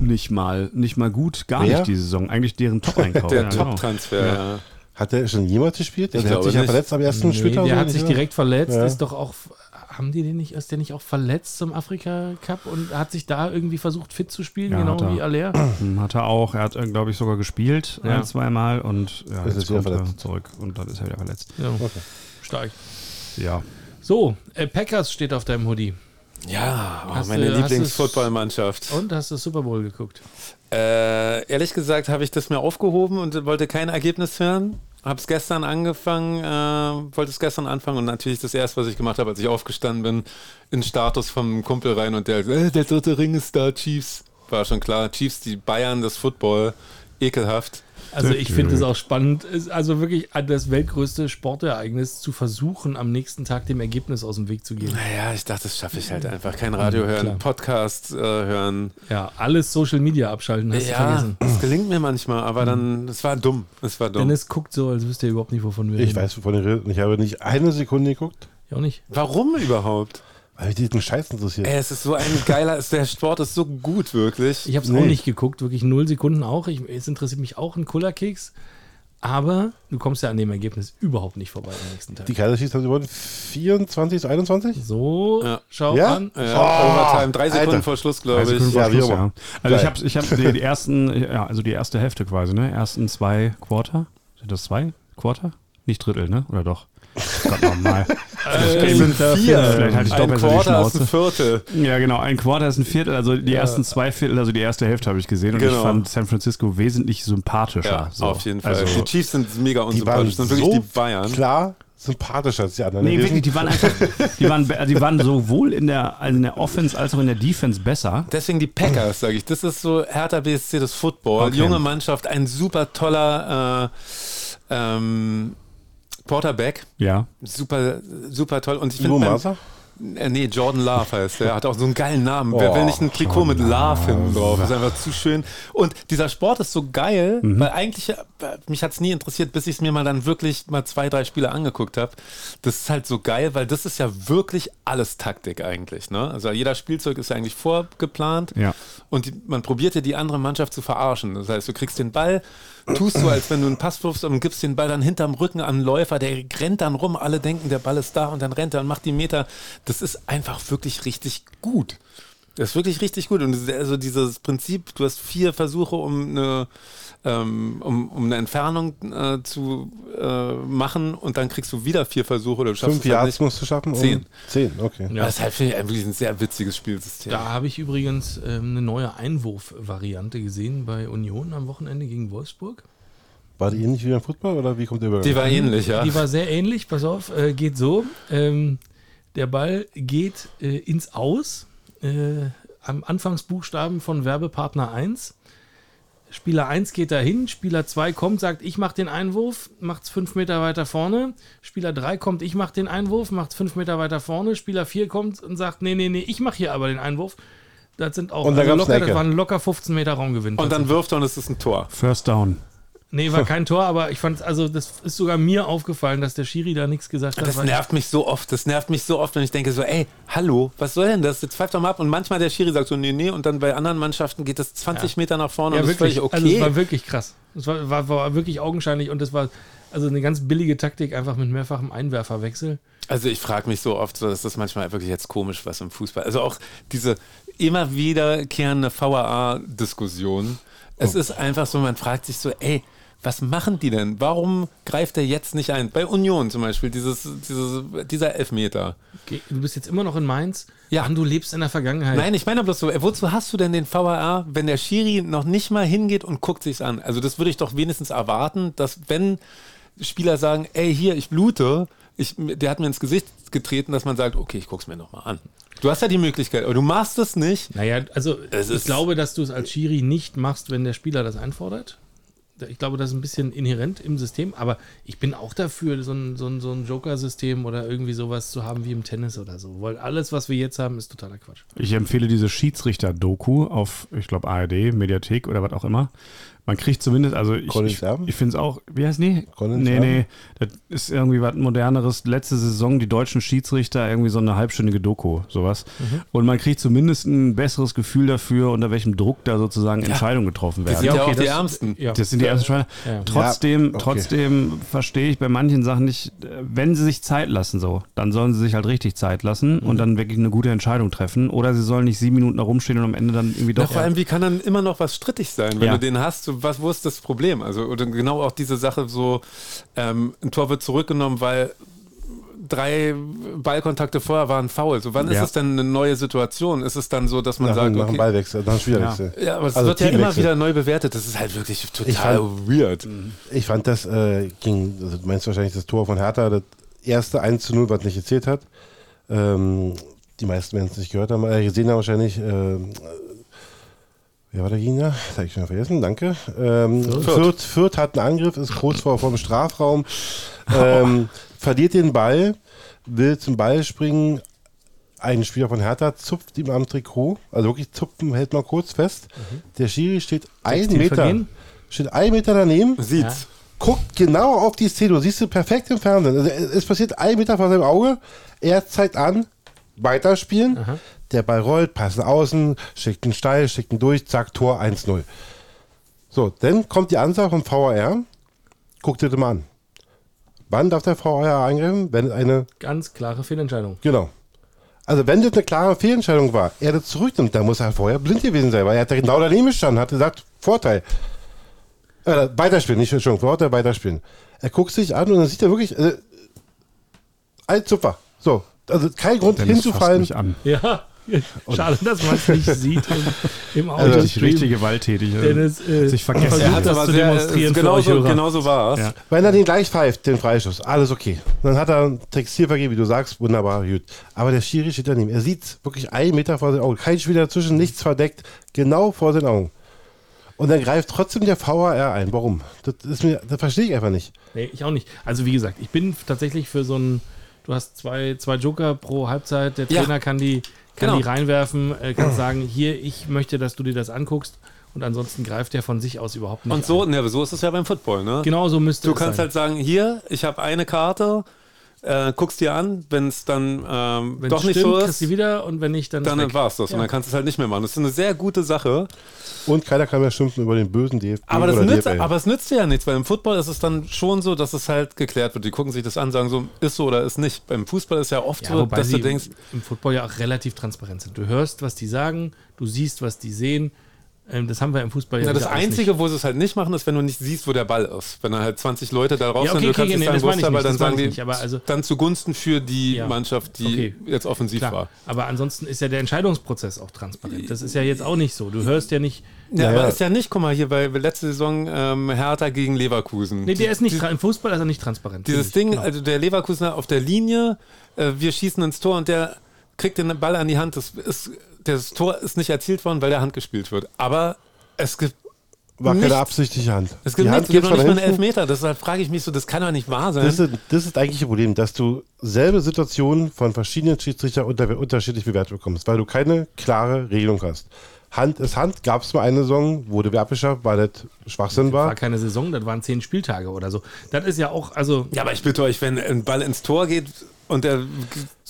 nicht mal, nicht mal gut, gar Wer? nicht die Saison. Eigentlich deren Top-Einkauf. Der ja, genau. Top-Transfer. Ja. Hat der schon jemals gespielt? Ich der hat glaube sich ja verletzt am ersten Nee, Spieltag. der hat sich direkt verletzt, Ja. ist doch auch. Haben die den nicht, ist der nicht auch verletzt zum Afrika Cup und hat sich da irgendwie versucht fit zu spielen, Ja, genau hat er. wie Aller? Hat er auch. Er hat, glaube ich, sogar gespielt Ja. ein, zweimal und ja, Ist jetzt kommt er verletzt. zurück und dann ist er wieder verletzt. Ja, stark. Ja. So, äh, Packers steht auf deinem Hoodie. Ja, oh, Hast meine Lieblingsfootballmannschaft. Und hast du Super Bowl geguckt? Äh, ehrlich gesagt habe ich das mir aufgehoben und wollte kein Ergebnis hören. Habe es gestern angefangen, äh, wollte es gestern anfangen und natürlich das erste, was ich gemacht habe, als ich aufgestanden bin, in den Status vom Kumpel rein und der, äh, der dritte Ring ist da, Chiefs. War schon klar, Chiefs, die Bayern, das Football, ekelhaft. Also ich finde es auch spannend, also wirklich das weltgrößte Sportereignis zu versuchen, am nächsten Tag dem Ergebnis aus dem Weg zu gehen. Naja, ich dachte, das schaffe ich halt einfach. Kein Radio hören, Klar. Podcast äh, hören. Ja, alles Social Media abschalten, hast du Ja, vergessen. das gelingt mir manchmal, aber dann, es war dumm. Es war dumm. Dennis guckt so, als wüsste er überhaupt nicht, wovon wir Ich reden. weiß, wovon ihr redet. Ich habe nicht eine Sekunde geguckt, Ich auch nicht. Warum überhaupt? Weil mich diesen Scheiß interessiert. Ey, es ist so ein geiler, der Sport ist so gut, wirklich. Ich habe es Nee. auch nicht geguckt, wirklich null Sekunden auch. Ich, es interessiert mich auch ein Kullerkeks. Aber du kommst ja an dem Ergebnis überhaupt nicht vorbei am nächsten Tag. Die Kaiser Chiefs haben sie gewonnen 24 zu 21? So, Ja. schau Ja? an. Ja, Oh, Overtime, drei Sekunden Alter. vor Schluss, glaube ich. Ja, Schluss, ja. Also ich habe ich hab die, die ersten, ja, also die erste Hälfte quasi, ne? Ersten zwei Quarter. Sind das zwei Quarter? Nicht Drittel, ne? Oder doch? Gott nochmal. Es sind vier. Vielleicht halte ich doch Ein Quarter ist ein Viertel. Ja, genau. Ein Quarter ist ein Viertel. Also die ersten zwei Viertel, also die erste Hälfte habe ich gesehen. Und ich Genau. fand San Francisco wesentlich sympathischer. Ja, so. auf jeden Fall. Also, die Chiefs sind mega Die waren unsympathisch. Sind wirklich so die Bayern. klar sympathischer als die anderen. Nee, wirklich, die waren einfach, die waren, die waren sowohl in der, also in der Offense als auch in der Defense besser. Deswegen die Packers, sage ich. Das ist so Hertha BSC, das Football. Okay. Junge Mannschaft, ein super toller äh, ähm, Quarterback. Ja. Super, super toll. Und ich finde. Äh, nee, Jordan Love heißt der. Hat auch so einen geilen Namen. Oh, Wer will nicht ein Trikot mit Love hinten drauf? Ist einfach zu schön. Und dieser Sport ist so geil, mhm. weil eigentlich, äh, mich hat es nie interessiert, bis ich es mir mal dann wirklich mal zwei, drei Spiele angeguckt habe. Das ist halt so geil, weil das ist ja wirklich alles Taktik eigentlich. Ne? Also jeder Spielzeug ist ja eigentlich vorgeplant. Ja. Und die, man probiert ja die andere Mannschaft zu verarschen. Das heißt, du kriegst den Ball, tust so, als wenn du einen Pass wirfst und gibst den Ball dann hinterm Rücken an einen Läufer, der rennt dann rum, alle denken, der Ball ist da und dann rennt er und macht die Meter. Das ist einfach wirklich richtig gut. Das ist wirklich richtig gut. Und also dieses Prinzip, du hast vier Versuche, um eine, ähm, um, um eine Entfernung äh, zu äh, machen und dann kriegst du wieder vier Versuche oder du schaffst Fünf Yards halt musst du schaffen? Zehn. Zehn, okay. Ja. Das ist halt wirklich ein sehr witziges Spielsystem. Da habe ich übrigens ähm, eine neue Einwurfvariante gesehen bei Union am Wochenende gegen Wolfsburg. War die ähnlich wie beim Fußball oder wie kommt der Übergang? Die war ähnlich, ja. Die war sehr ähnlich, pass auf, äh, geht so. Ähm, der Ball geht äh, ins Aus äh, am Anfangsbuchstaben von Werbepartner 1. Spieler 1 geht dahin, Spieler 2 kommt, sagt, ich mache den Einwurf, macht es 5 Meter weiter vorne. Spieler 3 kommt, ich mache den Einwurf, macht es 5 Meter weiter vorne. Spieler 4 kommt und sagt, nee, nee, nee, ich mache hier aber den Einwurf. Das sind auch und also locker, das waren locker 15 Meter Raumgewinn. Und dann wirft er und es ist ein Tor. First down. Nee, war kein Tor, aber ich fand, also das ist sogar mir aufgefallen, dass der Schiri da nichts gesagt hat. Das nervt mich so oft, das nervt mich so oft, wenn ich denke so, ey, hallo, was soll denn das? Jetzt pfeift doch mal ab. Und manchmal der Schiri sagt so, nee, nee, und dann bei anderen Mannschaften geht das 20 ja. Meter nach vorne ja, und wirklich, das ist völlig okay. Also es war wirklich krass. Es war, war, war wirklich augenscheinlich und das war also eine ganz billige Taktik, einfach mit mehrfachem Einwerferwechsel. Also ich frage mich so oft, so, dass das manchmal wirklich jetzt komisch was im Fußball. Also auch diese immer wiederkehrende VAA-Diskussion. Es oh. ist einfach so, man fragt sich so, ey, was machen die denn? Warum greift er jetzt nicht ein? Bei Union zum Beispiel, dieses, dieses, dieser Elfmeter. Okay, du bist jetzt immer noch in Mainz. Ja. Und du lebst in der Vergangenheit. Nein, ich meine bloß so, wozu hast du denn den VAR, wenn der Schiri noch nicht mal hingeht und guckt sich's an? Also das würde ich doch wenigstens erwarten, dass wenn Spieler sagen, ey, hier, ich blute, ich, der hat mir ins Gesicht getreten, dass man sagt, okay, ich guck's mir nochmal an. Du hast ja die Möglichkeit, aber du machst es nicht. Naja, also ich glaube, dass du es als Schiri nicht machst, wenn der Spieler das einfordert ich glaube, das ist ein bisschen inhärent im System, aber ich bin auch dafür, so ein, so ein, so ein Joker-System oder irgendwie sowas zu haben wie im Tennis oder so. Weil alles, was wir jetzt haben, ist totaler Quatsch. Ich empfehle diese Schiedsrichter-Doku auf, ich glaube, ARD, Mediathek oder was auch immer. Man kriegt zumindest, also ich, ich, ich finde es auch, wie heißt nee? Collins nee, nee, das ist irgendwie was moderneres. Letzte Saison die deutschen Schiedsrichter irgendwie so eine halbstündige Doku, sowas. Mhm. Und man kriegt zumindest ein besseres Gefühl dafür, unter welchem Druck da sozusagen ja. Entscheidungen getroffen werden. Das sind ja, okay, auch die das, Ärmsten. Ja. Das sind die ärmsten. Ja. Trotzdem, okay. trotzdem verstehe ich bei manchen Sachen nicht, wenn sie sich Zeit lassen so, dann sollen sie sich halt richtig Zeit lassen mhm. und dann wirklich eine gute Entscheidung treffen. Oder sie sollen nicht sieben Minuten da rumstehen und am Ende dann irgendwie doch. Na, vor allem, wie kann dann immer noch was strittig sein, wenn du den hast, so was, wo ist das Problem? Also, oder genau auch diese Sache so, ähm, ein Tor wird zurückgenommen, weil drei Ballkontakte vorher waren faul. So, wann ja. ist es denn eine neue Situation? Ist es dann so, dass man nach, sagt, nach okay, Ballwechsel, nach einem Spielerwechsel? Ja, ja aber es also wird ja immer wieder neu bewertet. Das ist halt wirklich total fand, weird. Ich fand das äh, ging, also du meinst wahrscheinlich das Tor von Hertha, das erste 1 zu 0, was nicht gezählt hat. Ähm, die meisten werden es nicht gehört haben, äh, gesehen haben wahrscheinlich. Äh, Wer war der Gegner? Das habe ich schon vergessen, danke. Ähm, Fürth. Fürth. Fürth. hat einen Angriff, ist kurz vor dem Strafraum, ähm, verliert den Ball, will zum Ball springen. Ein Spieler von Hertha zupft ihm am Trikot, also wirklich zupfen, hält mal kurz fest. Mhm. Der Schiri steht einen Meter, steht einen Meter daneben. Sieht's. Ja. Guckt genau auf die Szene, du siehst du perfekt im Fernsehen. Also es passiert ein Meter vor seinem Auge, er zeigt an, weiterspielen. Aha. Der Ball rollt, passen außen, schickt ihn steil, schickt ihn durch, zack, Tor 1-0. So, dann kommt die Ansage vom VAR. Guckt dir das mal an. Wann darf der VAR eingreifen? Wenn eine. Ganz klare Fehlentscheidung. Genau. Also, wenn das eine klare Fehlentscheidung war, er das zurücknimmt, dann muss er vorher blind gewesen sein, weil er hat ja genau daneben gestanden, hat gesagt, Vorteil. Äh, weiterspielen, nicht schon, Vorteil, weiterspielen. Er guckt sich an und dann sieht er wirklich, äh, ein Zupfer. So, also kein Grund Dennis hinzufallen. Mich an. Ja. Schade, dass man es nicht sieht im, Audio. Also richtig gewalttätig. Dennis äh, sich vergessen. Er hat das zu demonstrieren genau so, genau so war es. Ja. Wenn er den gleich pfeift, den Freischuss, alles okay. Dann hat er ein Textilvergehen, wie du sagst, wunderbar, gut. Aber der Schiri steht daneben. Er sieht wirklich einen Meter vor den Augen. Kein Spieler dazwischen, nichts verdeckt. Genau vor den Augen. Und dann greift trotzdem der VAR ein. Warum? Das, ist mir, das verstehe ich einfach nicht. Nee, ich auch nicht. Also wie gesagt, ich bin tatsächlich für so ein, du hast zwei, zwei Joker pro Halbzeit, der Trainer ja. kann die, kann genau. die reinwerfen, äh, kann sagen, hier, ich möchte, dass du dir das anguckst. Und ansonsten greift er von sich aus überhaupt nicht. Und so, ne, so ist es ja beim Football, ne? Genau so müsste du es Du kannst sein. halt sagen, hier, ich habe eine Karte, äh, guckst dir an, wenn es dann ähm, doch nicht stimmt, so ist. Kriegst du wieder und wenn nicht, dann. Dann war es das. Ja. Und dann kannst du es halt nicht mehr machen. Das ist eine sehr gute Sache. Und keiner kann mehr schimpfen über den bösen DFB. Aber, das nützt, aber es nützt ja nichts, weil im Football ist es dann schon so, dass es halt geklärt wird. Die gucken sich das an, sagen so, ist so oder ist nicht. Beim Fußball ist ja oft ja, so, dass du denkst. Im Football ja auch relativ transparent sind. Du hörst, was die sagen, du siehst, was die sehen das haben wir im Fußball ja ja Das Einzige, nicht. wo sie es halt nicht machen, ist, wenn du nicht siehst, wo der Ball ist. Wenn da halt 20 Leute da raus ja, okay, sind, du kannst okay, nicht sagen, wo dann sagen die, nicht, also, dann zugunsten für die ja. Mannschaft, die okay. jetzt offensiv Klar. war. Aber ansonsten ist ja der Entscheidungsprozess auch transparent. Das ist ja jetzt auch nicht so. Du hörst ja nicht. Ja, aber ist ja nicht, guck mal hier bei letzte Saison ähm, Hertha gegen Leverkusen. Nee, der ist nicht, die, im Fußball ist er nicht transparent. Dieses Ding, genau. also der Leverkusener auf der Linie, äh, wir schießen ins Tor und der kriegt den Ball an die Hand. Das, ist, das Tor ist nicht erzielt worden, weil der Hand gespielt wird. Aber es gibt war keine absichtliche Hand. Es gibt, nicht, gibt noch nicht mal einen Elfmeter. Deshalb frage ich mich so, das kann doch nicht wahr sein. Das ist, das ist eigentlich das Problem, dass du selbe Situationen von verschiedenen Schiedsrichtern unter, unterschiedlich bewertet bekommst, weil du keine klare Regelung hast. Hand ist Hand, gab es mal eine Saison, wurde wer abgeschafft, weil das Schwachsinn war. Das war keine Saison, das waren zehn Spieltage oder so. Das ist ja auch, also. Ja, aber ich bitte euch, wenn ein Ball ins Tor geht und der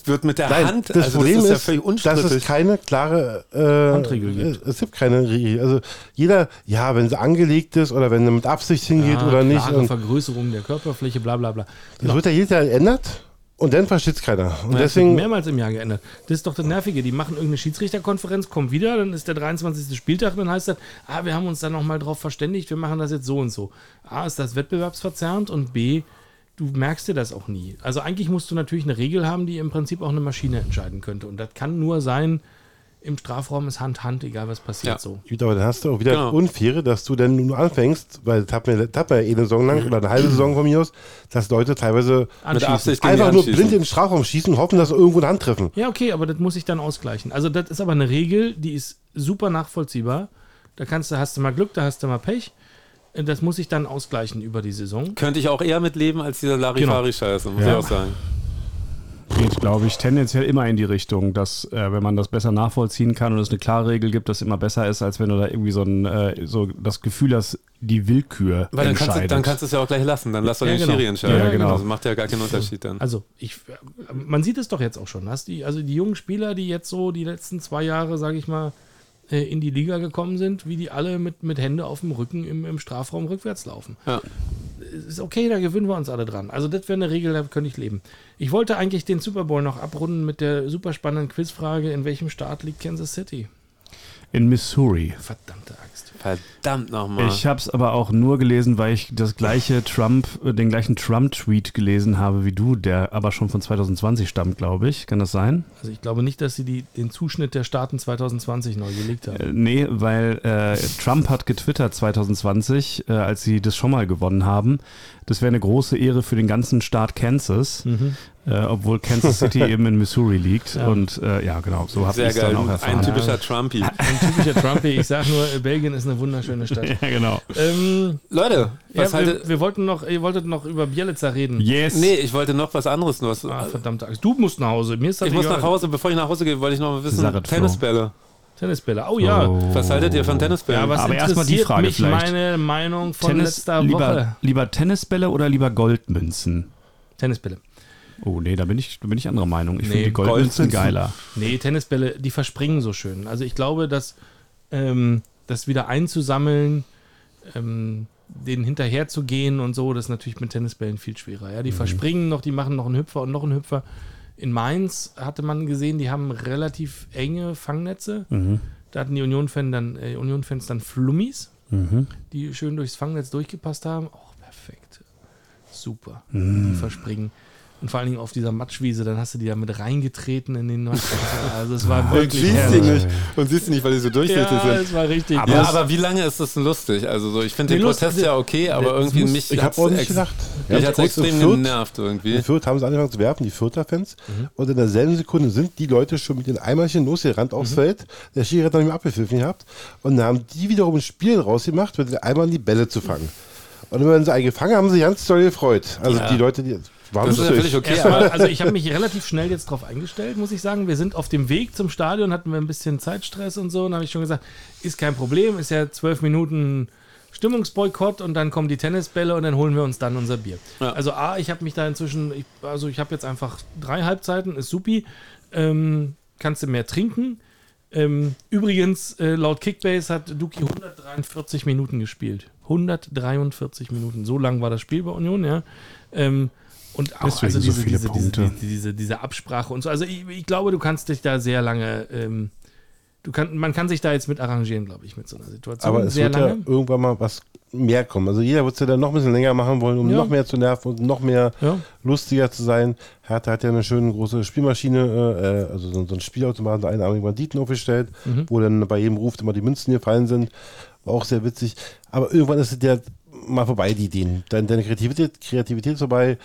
wird mit der Nein, Hand. Das also Problem das ist, ist ja dass es keine klare äh, Handregel gibt. Es gibt keine Regel. Also jeder, ja, wenn es angelegt ist oder wenn er mit Absicht hingeht ja, oder nicht. Und Vergrößerung der Körperfläche, bla bla bla. Das genau. wird ja jedes Jahr geändert. Und dann versteht es keiner. Und ja, deswegen mehrmals im Jahr geändert. Das ist doch das Nervige. Die machen irgendeine Schiedsrichterkonferenz, kommen wieder, dann ist der 23. Spieltag, dann heißt das, ah, wir haben uns da nochmal drauf verständigt, wir machen das jetzt so und so. A, ist das wettbewerbsverzerrend und B, du merkst dir das auch nie. Also eigentlich musst du natürlich eine Regel haben, die im Prinzip auch eine Maschine entscheiden könnte. Und das kann nur sein, im Strafraum ist Hand, Hand, egal was passiert ja. so. Gut, aber dann hast du auch wieder genau. Unfaire, dass du dann nur anfängst, weil das hat man, ja eh eine Saison lang oder eine halbe Saison von mir aus, dass Leute teilweise einfach nur blind in den Strafraum schießen und hoffen, dass sie irgendwo eine Hand treffen. Ja, okay, aber das muss ich dann ausgleichen. Also das ist aber eine Regel, die ist super nachvollziehbar. Da kannst du, hast du mal Glück, da hast du mal Pech. Das muss ich dann ausgleichen über die Saison. Könnte ich auch eher mitleben als dieser Larifari-Scheiße, muss ja. ich auch sagen. Geht, glaube ich, tendenziell immer in die Richtung, dass, äh, wenn man das besser nachvollziehen kann und es eine klare Regel gibt, das immer besser ist, als wenn du da irgendwie so, ein, äh, so das Gefühl hast, die Willkür Weil dann entscheidet. Kannst du, dann kannst du es ja auch gleich lassen, dann lass doch ja, den genau. Schiri entscheiden. Ja, genau. Das macht ja gar keinen Unterschied dann. Also, ich, man sieht es doch jetzt auch schon. Hast die, also die jungen Spieler, die jetzt so die letzten zwei Jahre, sage ich mal, äh, in die Liga gekommen sind, wie die alle mit, mit Hände auf dem Rücken im, im Strafraum rückwärts laufen. Ja. Ist okay, da gewöhnen wir uns alle dran. Also das wäre eine Regel, da könnte ich leben. Ich wollte eigentlich den Super Bowl noch abrunden mit der super spannenden Quizfrage, in welchem Staat liegt Kansas City? In Missouri. Verdammte Axt. Verdammt nochmal. Ich habe es aber auch nur gelesen, weil ich das gleiche Trump, äh, den gleichen Trump-Tweet gelesen habe wie du, der aber schon von 2020 stammt, glaube ich. Kann das sein? Also ich glaube nicht, dass sie die, den Zuschnitt der Staaten 2020 neu gelegt haben. Äh, nee, weil äh, Trump hat getwittert 2020, äh, als sie das schon mal gewonnen haben. Das wäre eine große Ehre für den ganzen Staat Kansas, mhm. Äh, obwohl Kansas City eben in Missouri liegt. Ja. Und äh, ja, genau, so habe ich es dann auch erfahren. Ein typischer Trumpy. Ein typischer Trumpy. Ich sage nur, Belgien ist eine wunderschöne Stadt. ja, genau. Ähm, Leute, was ja, wir, wir, wollten noch, ihr wolltet noch über Bielitzer reden. Yes. Nee, ich wollte noch was anderes. Nur, ah, verdammt. Du musst nach Hause. Mir ist das ich muss nach Hause. Bevor ich nach Hause gehe, wollte ich noch mal wissen, Tennisbälle. Tennisbälle. Oh ja. Oh. Was haltet ihr von Tennisbällen? Ja, was Aber erstmal die Frage mich vielleicht. meine Meinung von Tennis, letzter lieber, Woche. Lieber Tennisbälle oder lieber Goldmünzen? Tennisbälle. Oh nee, da bin ich, da bin ich anderer Meinung. Ich nee, finde die Goldmünzen geiler. Nee, Tennisbälle, die verspringen so schön. Also ich glaube, dass ähm, das wieder einzusammeln, ähm, denen hinterher zu gehen und so, das ist natürlich mit Tennisbällen viel schwerer. Ja, die mhm. verspringen noch, die machen noch einen Hüpfer und noch einen Hüpfer. In Mainz hatte man gesehen, die haben relativ enge Fangnetze. Mhm. Da hatten die Union-Fans dann, äh, Union dann Flummis, mhm. die schön durchs Fangnetz durchgepasst haben. Auch oh, perfekt. Super. Mhm. Die verspringen. Und vor allen Dingen auf dieser Matschwiese, dann hast du die da mit reingetreten in den Matsch. Also es war Und wirklich siehst herrlich. die nicht. Und siehst die nicht, weil die so durchsichtig Ja, sind. es war richtig. Aber, ja, aber wie lange ist das denn lustig? Also so, ich finde den lustig- Protest ja okay, aber irgendwie muss- mich Ich habe auch nicht gedacht. Mich hat Ja, es extrem in Fürth- genervt irgendwie. In Fürth haben sie angefangen zu werfen, die Fürther Fans. Und in derselben Sekunde sind die Leute schon mit den Eimerchen losgerannt aufs Feld. Der Schiri hat dann nicht mehr abgepfiffen gehabt. Und dann haben die wiederum ein Spiel rausgemacht, mit den Eimern die Bälle zu fangen. Und wenn sie einen gefangen haben, haben sie ganz doll gefreut. Also Ja. die Leute, die waren Das ist ja völlig okay. Erstmal, also ich habe mich relativ schnell jetzt drauf eingestellt, muss ich sagen. Wir sind auf dem Weg zum Stadion, hatten wir ein bisschen Zeitstress und so. Und habe ich schon gesagt, ist kein Problem, ist ja zwölf Minuten Stimmungsboykott und dann kommen die Tennisbälle und dann holen wir uns dann unser Bier. Ja. Also A, ich habe mich da inzwischen, ich, also ich habe jetzt einfach drei Halbzeiten, ist supi. Ähm, kannst du mehr trinken. Ähm, übrigens, äh, laut Kickbase hat Duki 143 Minuten gespielt. 143 Minuten. So lang war das Spiel bei Union, ja. Ähm, und auch Deswegen also so diese, viele diese, diese, diese, diese, Absprache und so. Also ich, ich glaube, du kannst dich da sehr lange, ähm, du kann, man kann sich da jetzt mit arrangieren, glaube ich, mit so einer Situation. Aber es sehr wird ja lange. irgendwann mal was mehr kommen. Also jeder wird es ja dann noch ein bisschen länger machen wollen, um Ja. noch mehr zu nerven und noch mehr Ja. lustiger zu sein. Hertha hat ja eine schöne große Spielmaschine, äh, also so, so ein Spielautomaten, so einarmigen Banditen aufgestellt, Mhm. wo dann bei jedem Ruf immer die Münzen gefallen sind. War auch sehr witzig. Aber irgendwann ist es ja mal vorbei, die Ideen. Deine, deine Kreativität, Kreativität ist vorbei.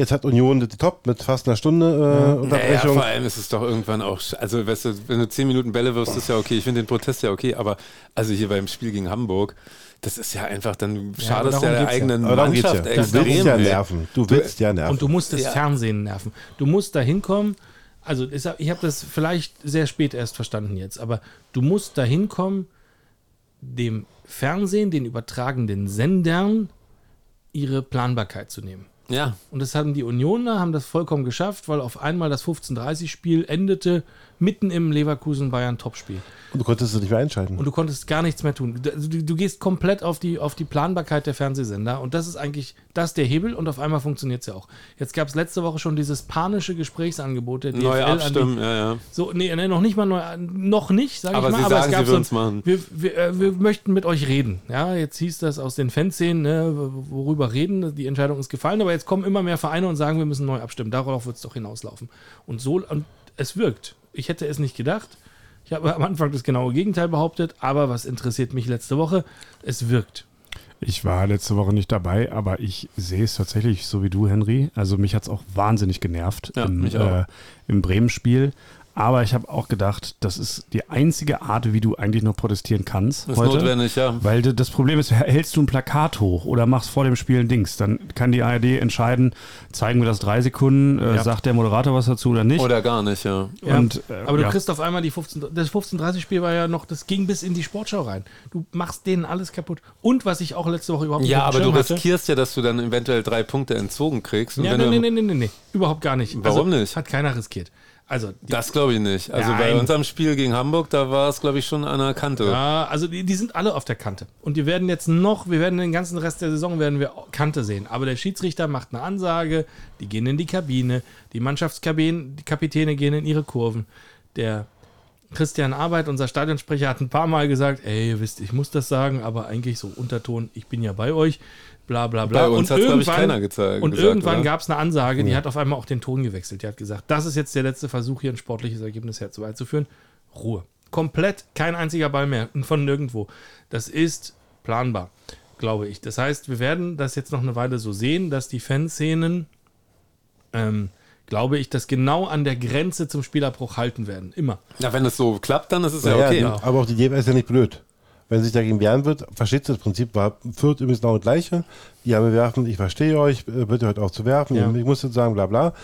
Jetzt hat Union die Top mit fast einer Stunde äh, Naja, Unterbrechung. vor allem ist es doch irgendwann auch, also weißt du, wenn du 10 Minuten Bälle wirfst, ist ja okay. Ich finde den Protest ja okay, aber also hier beim Spiel gegen Hamburg, das ist ja einfach, dann schadest darum ja der ja. eigenen darum geht's ja. Mannschaft Du willst extrem. ja nerven. Du willst ja nerven. Und du musst das Ja. Fernsehen nerven. Du musst da hinkommen. Also ich habe das vielleicht sehr spät erst verstanden jetzt, aber du musst da hinkommen, dem Fernsehen, den übertragenden Sendern, ihre Planbarkeit zu nehmen. Ja, Und das haben die Unioner, haben das vollkommen geschafft, weil auf einmal das 15:30-Spiel endete mitten im Leverkusen-Bayern-Topspiel. Und du konntest es nicht mehr einschalten. Und du konntest gar nichts mehr tun. Du, du, du gehst komplett auf die, auf die Planbarkeit der Fernsehsender und das ist eigentlich das der Hebel und auf einmal funktioniert es ja auch. Jetzt gab es letzte Woche schon dieses panische Gesprächsangebot der DFL neu an die, abstimmen, ja, ja. so, nee, nee, noch nicht mal neu, noch nicht, sage ich Aber mal. sie aber sagen, es gab sie so, würden's machen. Wir, wir, äh, wir möchten mit euch reden. Ja, jetzt hieß das aus den Fanszenen, ne, worüber reden, die Entscheidung ist gefallen, aber jetzt kommen immer mehr Vereine und sagen, wir müssen neu abstimmen. Darauf wird es doch hinauslaufen. Und so, und es wirkt. Ich hätte es nicht gedacht. Ich habe am Anfang das genaue Gegenteil behauptet, aber was interessiert mich letzte Woche? Es wirkt. Ich war letzte Woche nicht dabei, aber ich sehe es tatsächlich so wie du, Henry. Also mich hat es auch wahnsinnig genervt Ja, im, äh, im Bremen-Spiel. Aber ich habe auch gedacht, das ist die einzige Art, wie du eigentlich noch protestieren kannst ist heute. notwendig, ja. Weil das Problem ist, hältst du ein Plakat hoch oder machst vor dem Spiel ein Dings, dann kann die ARD entscheiden, zeigen wir das drei Sekunden, äh, Ja. sagt der Moderator was dazu oder nicht. Oder gar nicht, ja. Ja, Und, äh, aber du ja. kriegst auf einmal die 15, das 15:30-Spiel war ja noch, das ging bis in die Sportschau rein. Du machst denen alles kaputt. Und was ich auch letzte Woche überhaupt Ja, auf dem aber du hatte- riskierst ja, dass du dann eventuell drei Punkte entzogen kriegst. Und Ja, wenn nee, nee, nee, nee, nee, nee, überhaupt gar nicht. Warum also, nicht? Hat keiner riskiert. Also, Das glaube ich nicht. Also bei Nein. unserem Spiel gegen Hamburg, da war es, glaube ich, schon an der Kante. ja, also die, die sind alle auf der Kante. Und die werden jetzt noch, wir werden den ganzen Rest der Saison werden wir Kante sehen. Aber der Schiedsrichter macht eine Ansage, die gehen in die Kabine, die Mannschaftskabinen, die Kapitäne gehen in ihre Kurven. Der Christian Arbeit, unser Stadionsprecher, hat ein paar Mal gesagt, ey, ihr wisst, ich muss das sagen, aber eigentlich so Unterton, ich bin ja bei euch, bla bla bla. Bei uns Und hat's, glaub ich, irgendwann- keiner gezeigt- Und gesagt, irgendwann gab es eine Ansage, die hat auf einmal auch den Ton gewechselt. Die hat gesagt, das ist jetzt der letzte Versuch, hier ein sportliches Ergebnis herbeizuführen. Ruhe. Komplett kein einziger Ball mehr von nirgendwo. Das ist planbar, glaube ich. Das heißt, wir werden das jetzt noch eine Weile so sehen, dass die Fanszenen, ähm, glaube ich, das genau an der Grenze zum Spielabbruch halten werden. Immer. Ja, wenn es so klappt, dann ist es ja, Naja, okay. die- Aber auch die DFL ist ja nicht blöd. Wenn sich dagegen wehren wird, versteht sie das Prinzip, war Fürth übrigens genau das gleiche. Die haben gewerfen, ich verstehe euch, äh, bitte hört auf zu werfen, Ja. ich muss jetzt sagen, bla bla.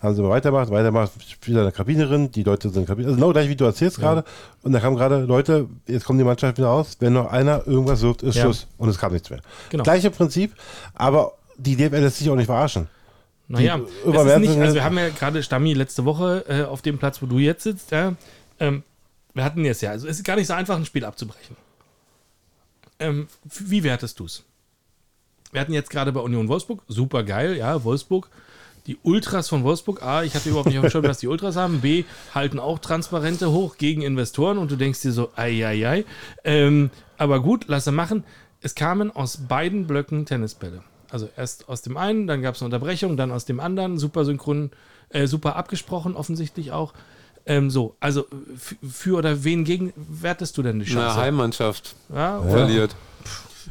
Haben sie mal weitergemacht, weitergemacht, wieder eine Kabinerin, die Leute sind Kabine, also genau gleich wie du erzählst gerade. Und da kamen gerade Leute, jetzt kommt die Mannschaft wieder aus, wenn noch einer irgendwas wirft, ist Ja. Schluss. Und es kam nichts mehr. Genau. Gleiche Prinzip, aber die DFL lässt sich auch nicht verarschen. Naja, es ist nicht, also wir haben ja gerade Stammi letzte Woche äh, auf dem Platz, wo du jetzt sitzt, ja, ähm, wir hatten jetzt ja, also es ist gar nicht so einfach, ein Spiel abzubrechen. Ähm, wie wertest du es? Wir hatten jetzt gerade bei Union Wolfsburg, super geil, ja, Wolfsburg, die Ultras von Wolfsburg, A, ich hatte überhaupt nicht auf dem Schirm, was die Ultras haben, B, halten auch Transparente hoch gegen Investoren und du denkst dir so, ei, ei, ei. Ähm, aber gut, lasse machen. Es kamen aus beiden Blöcken Tennisbälle. Also erst aus dem einen, dann gab es eine Unterbrechung, dann aus dem anderen, super synchron, äh, super abgesprochen, offensichtlich auch. Ähm, so, also für oder wen gegen wertest du denn die Chance? Na, Heimmannschaft ja, verliert.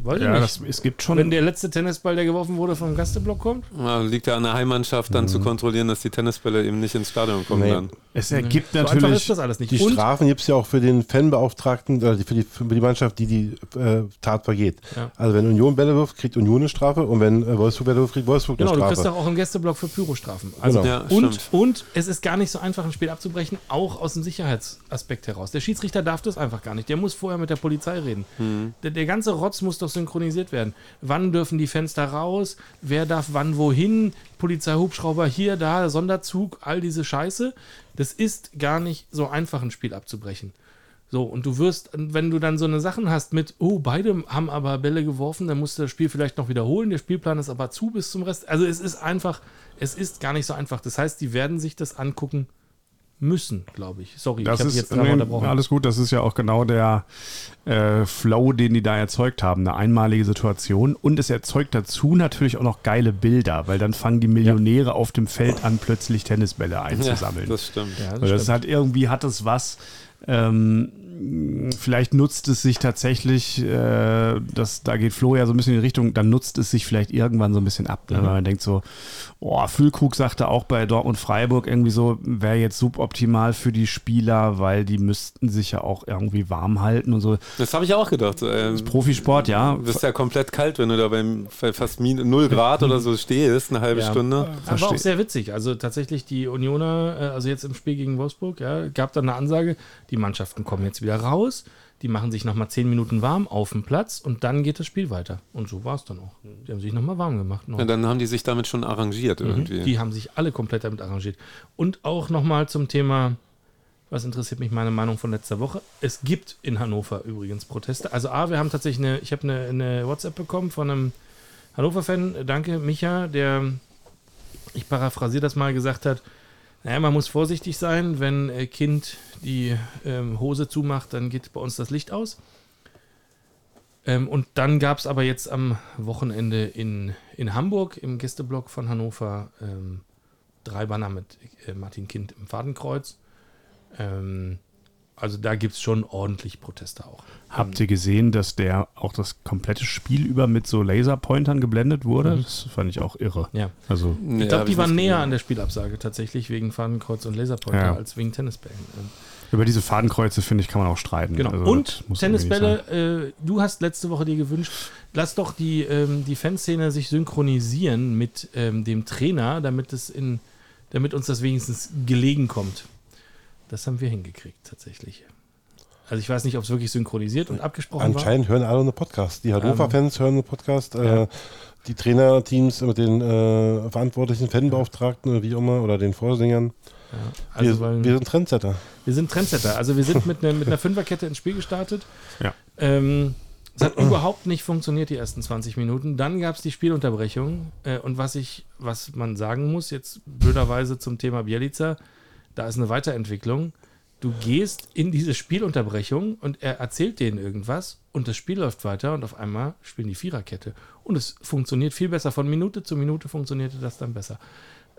Weiß Ja, ich das, nicht. es gibt schon. Wenn der letzte Tennisball, der geworfen wurde, vom Gasteblock kommt? Ja, liegt ja an der Heimmannschaft, dann zu kontrollieren, dass die Tennisbälle eben nicht ins Stadion kommen Nee. dann. es ergibt So einfach natürlich. ist das alles nicht. Die Und, Strafen gibt es ja auch für den Fanbeauftragten, oder die- für die, für die Mannschaft, die die äh, Tat vergeht. Ja. Also wenn Union Bälle wirft, kriegt Union eine Strafe und wenn äh, Wolfsburg Bälle wirft, kriegt Wolfsburg genau, eine du Strafe. kriegst doch auch einen Gästeblock für Pyrostrafen. Also, Genau. Ja, und, und es ist gar nicht so einfach, ein Spiel abzubrechen, auch aus dem Sicherheitsaspekt heraus. Der Schiedsrichter darf das einfach gar nicht. Der muss vorher mit der Polizei reden. Hm. Der, der ganze Rotz muss doch synchronisiert werden. Wann dürfen die Fenster raus? Wer darf wann wohin? Polizeihubschrauber hier, da, Sonderzug, all diese Scheiße. Das ist gar nicht so einfach, ein Spiel abzubrechen. So, und du wirst, wenn du dann so eine Sachen hast mit, oh, beide haben aber Bälle geworfen, dann musst du das Spiel vielleicht noch wiederholen, der Spielplan ist aber zu bis zum Rest. Also es ist einfach, es ist gar nicht so einfach. Das heißt, die werden sich das angucken müssen, glaube ich. Sorry, Das ich habe ist jetzt nee, unterbrochen. alles gut, das ist ja auch genau der äh, Flow, den die da erzeugt haben. Eine einmalige Situation und es erzeugt dazu natürlich auch noch geile Bilder, weil dann fangen die Millionäre auf dem Feld an, plötzlich Tennisbälle einzusammeln. Ja, das stimmt. Ja, das das stimmt. hat irgendwie hat es was. Ähm, vielleicht nutzt es sich tatsächlich, äh, das, da geht Flo ja so ein bisschen in die Richtung, dann nutzt es sich vielleicht irgendwann so ein bisschen ab. Ne? Weil man denkt so, oh, Füllkrug sagte auch bei Dortmund Freiburg irgendwie so, wäre jetzt suboptimal für die Spieler, weil die müssten sich ja auch irgendwie warm halten und so. Das habe ich auch gedacht. Ähm, Profisport, ja. Du bist ja komplett kalt, wenn du da beim, bei fast 0 Grad oder so stehst, eine halbe Ja. Stunde. Aber auch Verstehe. sehr witzig. Also tatsächlich die Unioner, äh, also jetzt im Spiel gegen Wolfsburg, ja, gab dann eine Ansage, die Mannschaften kommen jetzt wieder raus, die machen sich nochmal zehn Minuten warm auf dem Platz und dann geht das Spiel weiter. Und so war es dann auch. Die haben sich nochmal warm gemacht. Noch. Ja, dann haben die sich damit schon arrangiert irgendwie. Mhm. Die haben sich alle komplett damit arrangiert. Und auch nochmal zum Thema, was interessiert mich meine Meinung von letzter Woche? Es gibt in Hannover übrigens Proteste. Also A, wir haben tatsächlich eine, ich habe eine, eine WhatsApp bekommen von einem Hannover-Fan, danke Micha, der, ich paraphrasiere das mal, gesagt hat, naja, man muss vorsichtig sein, wenn äh, Kind die ähm, Hose zumacht, dann geht bei uns das Licht aus. Ähm, und dann gab es aber jetzt am Wochenende in, in Hamburg im Gästeblock von Hannover ähm, drei Banner mit äh, Martin Kind im Fadenkreuz. Ähm, also da gibt es schon ordentlich Proteste auch. Habt ihr gesehen, dass der auch das komplette Spiel über mit so Laserpointern geblendet wurde? Das fand ich auch irre. Ja. Also Nee, Ich glaube, hab die waren näher an der Spielabsage tatsächlich wegen Fadenkreuz und Laserpointer Ja. als wegen Tennisbällen. Ähm, über diese Fadenkreuze, finde ich, kann man auch streiten. Genau. Also, und. Tennisbälle, äh, du hast letzte Woche dir gewünscht, lass doch die, ähm, die Fanszene sich synchronisieren mit ähm, dem Trainer, damit es in, damit uns das wenigstens gelegen kommt. Das haben wir hingekriegt, tatsächlich. Also ich weiß nicht, ob es wirklich synchronisiert und abgesprochen Anscheinend hören alle eine Podcast. Die Hannover-Fans hören eine Podcast. Äh, die Trainerteams mit den äh, verantwortlichen Fanbeauftragten oder wie auch immer oder den Vorsängern. war. Ja, also wir, weil, wir sind Trendsetter. Wir sind Trendsetter. Also wir sind mit, ne, mit einer Fünferkette ins Spiel gestartet. Ja. Ähm, es hat überhaupt nicht funktioniert, die ersten 20 Minuten. Dann gab es die Spielunterbrechung. Äh, und was ich, was man sagen muss, jetzt blöderweise zum Thema Bielica, da ist eine Weiterentwicklung. Du gehst in diese Spielunterbrechung und er erzählt denen irgendwas und das Spiel läuft weiter und auf einmal spielen die Viererkette. Und es funktioniert viel besser. Von Minute zu Minute funktionierte das dann besser.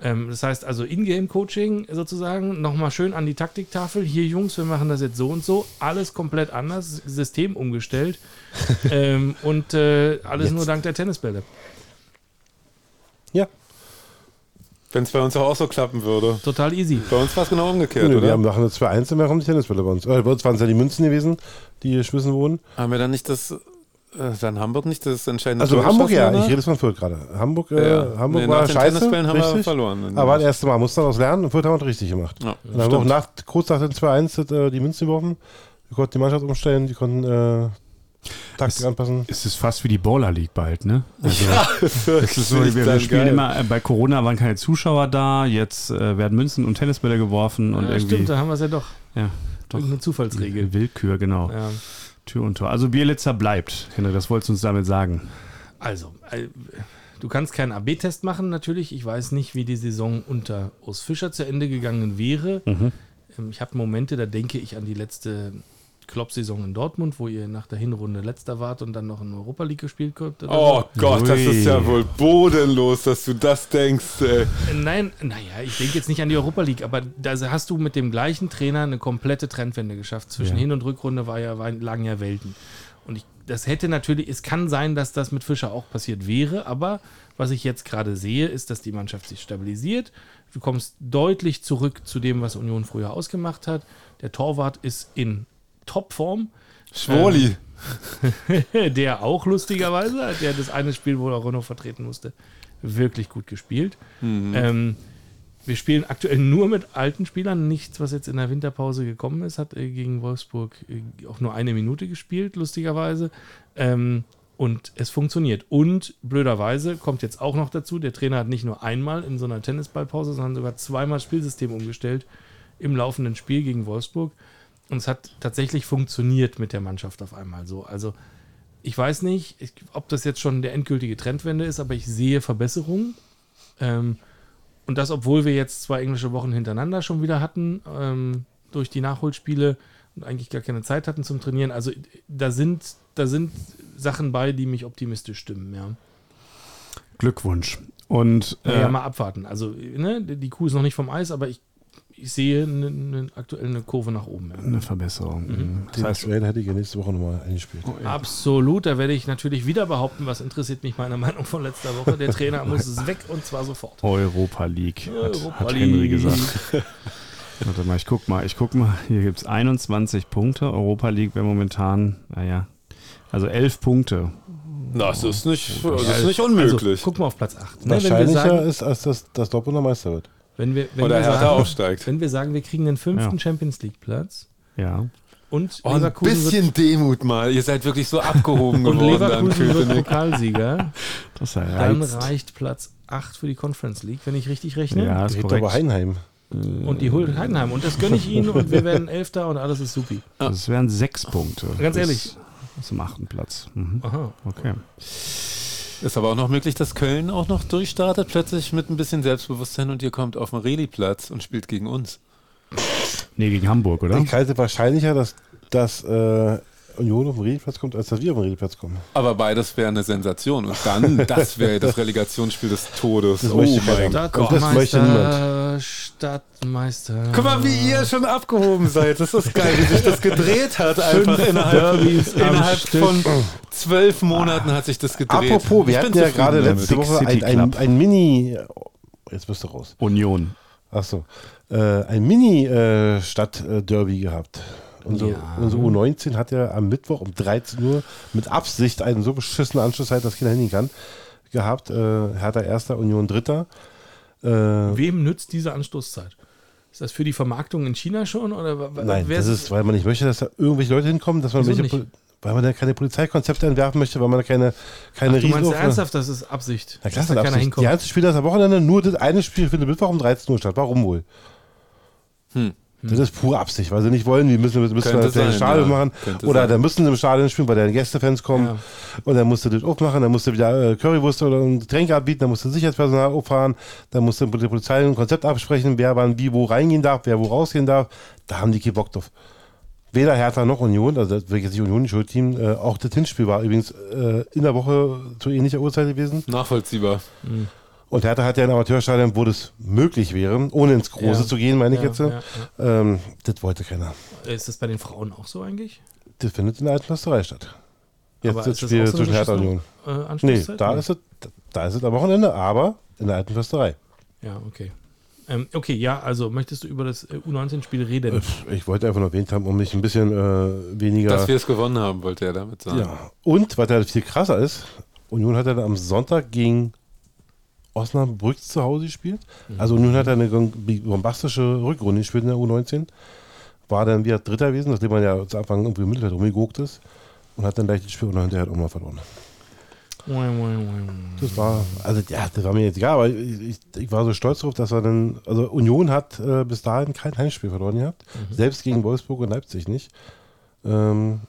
Ähm, das heißt also Ingame-Coaching sozusagen, nochmal schön an die Taktiktafel. Hier Jungs, wir machen das jetzt so und so. Alles komplett anders, System umgestellt. ähm, und äh, alles nur dank der Tennisbälle. Ja. Wenn es bei uns auch so klappen würde. Total easy. Bei uns war es genau umgekehrt, wir oder? haben nach einer 2-1 und wir haben die Tennisbälle bei uns. Äh, bei uns waren es ja die Münzen gewesen, die geschmissen wurden. Haben wir dann nicht das, äh, dann Hamburg nicht das entscheidende Also Tor Hamburg ja, ich rede von Fürth gerade. Hamburg, äh, Ja. Hamburg Nee, war scheiße, Tennisbällen haben wir richtig. verloren. Aber das erste Mal mussten wir daraus lernen und Fürth haben wir richtig gemacht. Ja, Und dann haben wir auch nach, kurz nach dem 2-1 äh, die Münzen geworfen. Wir konnten die Mannschaft umstellen, die konnten äh, Taktik Es- anpassen. Es ist fast wie die Bowler League bald, ne? Also, es ist so, wir, wir spielen immer, äh, bei Corona waren keine Zuschauer da, jetzt äh, werden Münzen und Tennisbälle geworfen und Ja, irgendwie. stimmt, da haben wir es ja doch. Ja, doch. Irgendeine Zufallsregel. Willkür, genau. Ja. Tür und Tor. Also Bielitzer bleibt. Henry, das wolltest du uns damit sagen. Also, äh, du kannst keinen AB-Test machen, natürlich. Ich weiß nicht, wie die Saison unter Urs Fischer zu Ende gegangen wäre. Mhm. Ähm, Ich habe Momente, da denke ich an die letzte Klopp-Saison in Dortmund, wo ihr nach der Hinrunde letzter wart und dann noch in Europa League gespielt habt. Oh so. Gott, Ui. das ist ja wohl bodenlos, dass du das denkst. Ey. Nein, naja, ich denke jetzt nicht an die Europa League, aber da hast du mit dem gleichen Trainer eine komplette Trendwende geschafft. Zwischen ja. Hin- und Rückrunde war ja, war, lagen ja Welten. Und ich, das hätte natürlich, es kann sein, dass das mit Fischer auch passiert wäre, aber was ich jetzt gerade sehe, ist, dass die Mannschaft sich stabilisiert. Du kommst deutlich zurück zu dem, was Union früher ausgemacht hat. Der Torwart ist in Topform. Schwoli. Ähm, der auch lustigerweise, der das eine Spiel, wo er Renault vertreten musste, wirklich gut gespielt. Mhm. Ähm, wir spielen aktuell nur mit alten Spielern. Nichts, was jetzt in der Winterpause gekommen ist, hat äh, gegen Wolfsburg äh, auch nur eine Minute gespielt, lustigerweise. Ähm, und es funktioniert. Und blöderweise kommt jetzt auch noch dazu, der Trainer hat nicht nur einmal in so einer Tennisballpause, sondern sogar zweimal Spielsystem umgestellt im laufenden Spiel gegen Wolfsburg. Und es hat tatsächlich funktioniert mit der Mannschaft auf einmal so. Also ich weiß nicht, ob das jetzt schon der endgültige Trendwende ist, aber ich sehe Verbesserungen. Ähm, und das, obwohl wir jetzt zwei englische Wochen hintereinander schon wieder hatten, ähm, durch die Nachholspiele und eigentlich gar keine Zeit hatten zum Trainieren. Also da sind, da sind Sachen bei, die mich optimistisch stimmen, ja. Glückwunsch. Und äh, ja, mal abwarten. Also, ne, die Kuh ist noch nicht vom Eis, aber ich ich sehe eine, eine, aktuell eine Kurve nach oben. Ja. Eine Verbesserung. Mhm. Das heißt, Den hätte ich ja nächste Woche nochmal eingespielt. Oh, ja. Absolut, da werde ich natürlich wieder behaupten, was interessiert mich meine Meinung von letzter Woche. Der Trainer muss es weg und zwar sofort. Europa League, hat, Europa hat League. Henry gesagt. Warte mal, ich guck mal, ich guck mal. Hier gibt es 21 Punkte. Europa League wäre momentan, naja, also 11 Punkte. Das ist nicht, das ist nicht unmöglich. Also, guck mal auf Platz 8. Ne? Wahrscheinlicher sagen, ist, als dass das Dortmunder Meister wird. Wenn wir, wenn Oder wir Hertha sagen, aufsteigt. Wenn wir sagen, wir kriegen den fünften ja. Champions League Platz. Ja. Und oh, ein bisschen Demut mal. Ihr seid wirklich so abgehoben geworden. Und Leverkusen wird Pokalsieger. Das dann reicht Platz 8 für die Conference League, wenn ich richtig rechne. Ja, das ist aber Heinheim. Und die holt Heidenheim. Und das gönne ich ihnen und wir werden Elfter und alles ist supi. Das wären sechs Punkte. Ganz ehrlich. Zum achten Platz. Mhm. Aha. Okay. Ist aber auch noch möglich, dass Köln auch noch durchstartet, plötzlich mit ein bisschen Selbstbewusstsein und ihr kommt auf den Reli-Platz und spielt gegen uns. Nee, gegen Hamburg, oder? Ich halte wahrscheinlicher, dass, dass äh, Union auf den Redeplatz kommt, als dass wir auf den Redeplatz kommen. Aber beides wäre eine Sensation. Und dann, das wäre das Relegationsspiel des Todes. Das oh mein Gott. Das möchte niemand. Stadtmeister. Guck mal, wie ihr schon abgehoben seid. Das ist geil, wie sich das gedreht hat. Einfach innerhalb, innerhalb von zwölf Monaten hat sich das gedreht. Apropos, wir hatten ja gerade letzte Woche ein, ein, ein, Mini... Jetzt bist du raus. Union. Achso. Äh, ein Mini-Stadt-Derby äh, gehabt. Unsere, ja. unsere U19 hat ja am Mittwoch um 13 Uhr mit Absicht einen so beschissenen Anschlusszeit, dass keiner hingehen kann, gehabt. Äh, Hertha Erster, Union Dritter. Äh, Wem nützt diese Anstoßzeit? Ist das für die Vermarktung in China schon? Oder Nein, das ist, weil man nicht möchte, dass da irgendwelche Leute hinkommen, dass man welche, weil man da keine Polizeikonzepte entwerfen möchte, weil man da keine, keine Ach, Du meinst ernsthaft, das ist Absicht? Na klar, dass da keiner hinkommt. Die einzige Spiele das am Wochenende, nur das eine Spiel findet Mittwoch um 13 Uhr statt. Warum wohl? Hm. Das ist pure Absicht, weil sie nicht wollen, die müssen, müssen wir vielleicht ein Stadion ja. machen. Könnte oder sein. dann müssen sie im Stadion spielen, weil dann Gästefans kommen. Ja. Und dann musst du das aufmachen, dann musst du wieder äh, Currywurst oder Getränke anbieten, dann musst du Sicherheitspersonal auffahren, dann musst du mit der Polizei ein Konzept absprechen, wer wann wie wo reingehen darf, wer wo rausgehen darf. Da haben die keinen Bock drauf. Weder Hertha noch Union, also das jetzt nicht Union, die Schulteam, äh, auch das Hinspiel war übrigens äh, in der Woche zu ähnlicher Uhrzeit gewesen. Nachvollziehbar. Mhm. Und Hertha hat ja ein Amateurstadion, wo das möglich wäre, ohne ins Große ja. zu gehen, meine ich ja, jetzt. Ja, ähm, das wollte keiner. Ist das bei den Frauen auch so eigentlich? Das findet in der alten Försterei statt. Jetzt aber das Spiel so zwischen Hertha und Union. Äh, nee, da ist, es, da ist es am Wochenende, aber in der alten Försterei. Ja, okay. Ähm, okay, ja, also möchtest du über das äh, U19-Spiel reden? Äh, ich wollte einfach nur erwähnt haben, um mich ein bisschen äh, weniger. Dass wir es gewonnen haben, wollte er damit sagen. Ja, und was ja viel krasser ist, Union hat ja am Sonntag gegen Osnabrück zu Hause gespielt. Mhm. Also nun hat er eine bombastische Rückrunde gespielt in der U19. War dann wieder Dritter gewesen, nachdem man ja zu Anfang irgendwie im Mittelfeld rumgeguckt ist. Und hat dann gleich das Spiel und hinterher auch mal verloren. Das war, also ja, das war mir jetzt egal, aber ich, ich, ich war so stolz darauf, dass er dann, also Union hat äh, bis dahin kein Heimspiel verloren gehabt, mhm. selbst gegen Wolfsburg und Leipzig nicht. Ähm,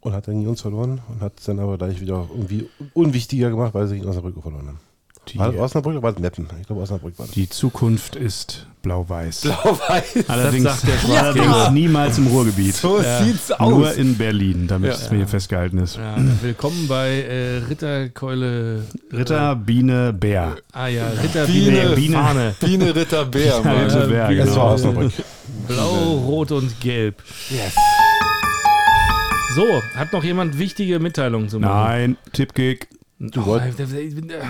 und hat dann gegen uns verloren und hat es dann aber gleich wieder irgendwie unwichtiger gemacht, weil sie gegen Osnabrück verloren haben. Die, war das Osnabrück oder war das Meppen? Ich glaube, Osnabrück war das. Die Zukunft ist blau-weiß. Blau-weiß. Allerdings, das sagt der allerdings niemals im Ruhrgebiet. So ja. sieht's aus. Nur in Berlin, damit ja. es mir hier festgehalten ist. Ja, willkommen bei äh, Ritterkeule. Ritter, Biene, Bär. Ah ja, Ritter, Biene, Biene, Fahne. Biene, Ritter, Bär. Ritter, Bär, genau. Das war Osnabrück. Blau, Rot und Gelb. Yes. So, hat noch jemand wichtige Mitteilungen zu machen? Nein, Tippkick. Du, wollt, oh,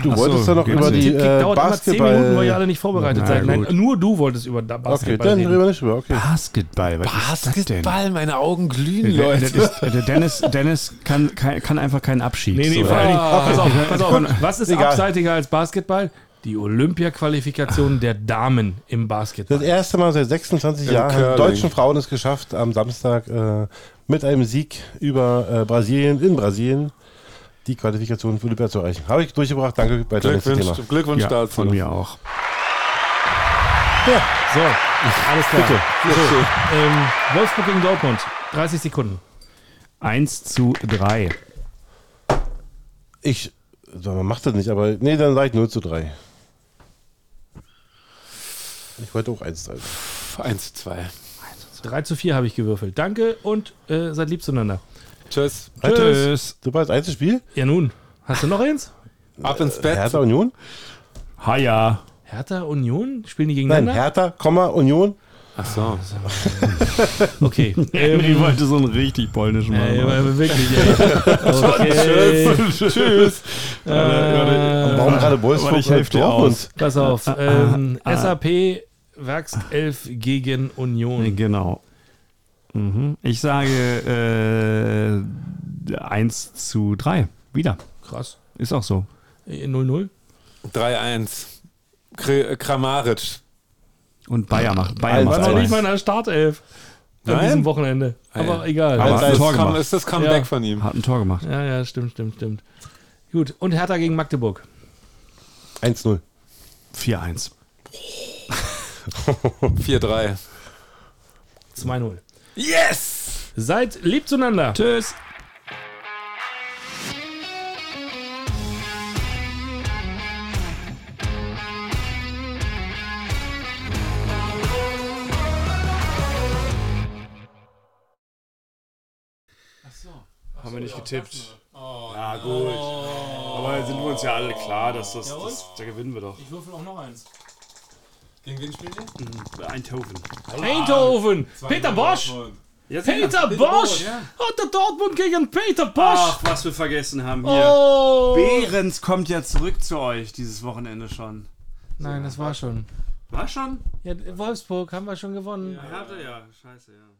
du wolltest ja noch über die äh, dauert Basketball. Immer 10 Minuten, weil ihr alle nicht vorbereitet seid. Nein, nur du wolltest über Basketball Okay, dann reden wir nicht über. Okay. Basketball, was Basketball, meine Augen glühen, Leute. Dennis, Dennis kann, kann, kann, einfach keinen Abschied. Nee, nee, so. vor allem, ah. pass auf, pass auf. Was ist Egal. abseitiger als Basketball? Die Olympia-Qualifikation der Damen im Basketball. Das erste Mal seit 26 Jahren haben die deutschen Frauen es geschafft, am Samstag äh, mit einem Sieg über äh, Brasilien in Brasilien die Qualifikation für Olympia zu erreichen. Habe ich durchgebracht. Danke. Weiter Glückwunsch, Thema. Glückwunsch ja, dazu. Von mir auch. Ja, so. Alles klar. Bitte. So, ähm, Wolfsburg gegen Dortmund. 30 Sekunden. 1 zu 3. Ich, man macht das nicht, aber nee, dann sage ich 0 zu 3. Ich wollte auch 1 zu 3. 1 zu 2. 3 zu 4 habe ich gewürfelt. Danke und äh, seid lieb zueinander. Tschüss. Tschüss. Tschüss. Super, das einzige Spiel? Ja, nun. Hast du noch eins? Ab ins Bett. Hertha Union? Ha ja. Hertha Union? Spielen die gegeneinander? Nein, Hertha, Komma, Union. Ach so. okay. Emily ähm, wollte so einen richtig polnischen machen. Ja, aber wirklich, ey. Okay. Tschüss. Tschüss. Äh, Warum gerade Wolfsburg? Ich helfe dir aus. Pass auf. Ähm, SAP Werkself gegen Union. Genau. Mhm. Ich sage äh, 1 zu 3. Wieder. Krass. Ist auch so. 0-0? 3-1. Kramaric. Und Bayer macht. Bayer macht war noch nicht mal in der Startelf. An diesem Wochenende. Aber Nein. egal. Aber hat ein Tor gemacht. ist das Comeback ja. von ihm. Hat ein Tor gemacht. Ja, ja, stimmt, stimmt, stimmt. Gut. Und Hertha gegen Magdeburg. 1-0. 4-1. 4-3. 2-0. Yes! Seid lieb zueinander. Tschüss. Haben wir nicht getippt. Oh, ja, gut. Oh. Aber sind wir uns ja alle klar, dass das, ja, das, da gewinnen wir doch. Ich würfel auch noch eins. Gegen wen spielt ihr? Mhm, Eindhoven. Eindhoven! Peter Bosch! Ja, Peter Bosch! Ja. Hat der Dortmund gegen Peter Bosch! Ach, was wir vergessen haben hier. Oh. Behrens kommt ja zurück zu euch dieses Wochenende schon. Nein, das war schon. War schon? Ja, Wolfsburg haben wir schon gewonnen. Ja, hatte ja. Scheiße, ja.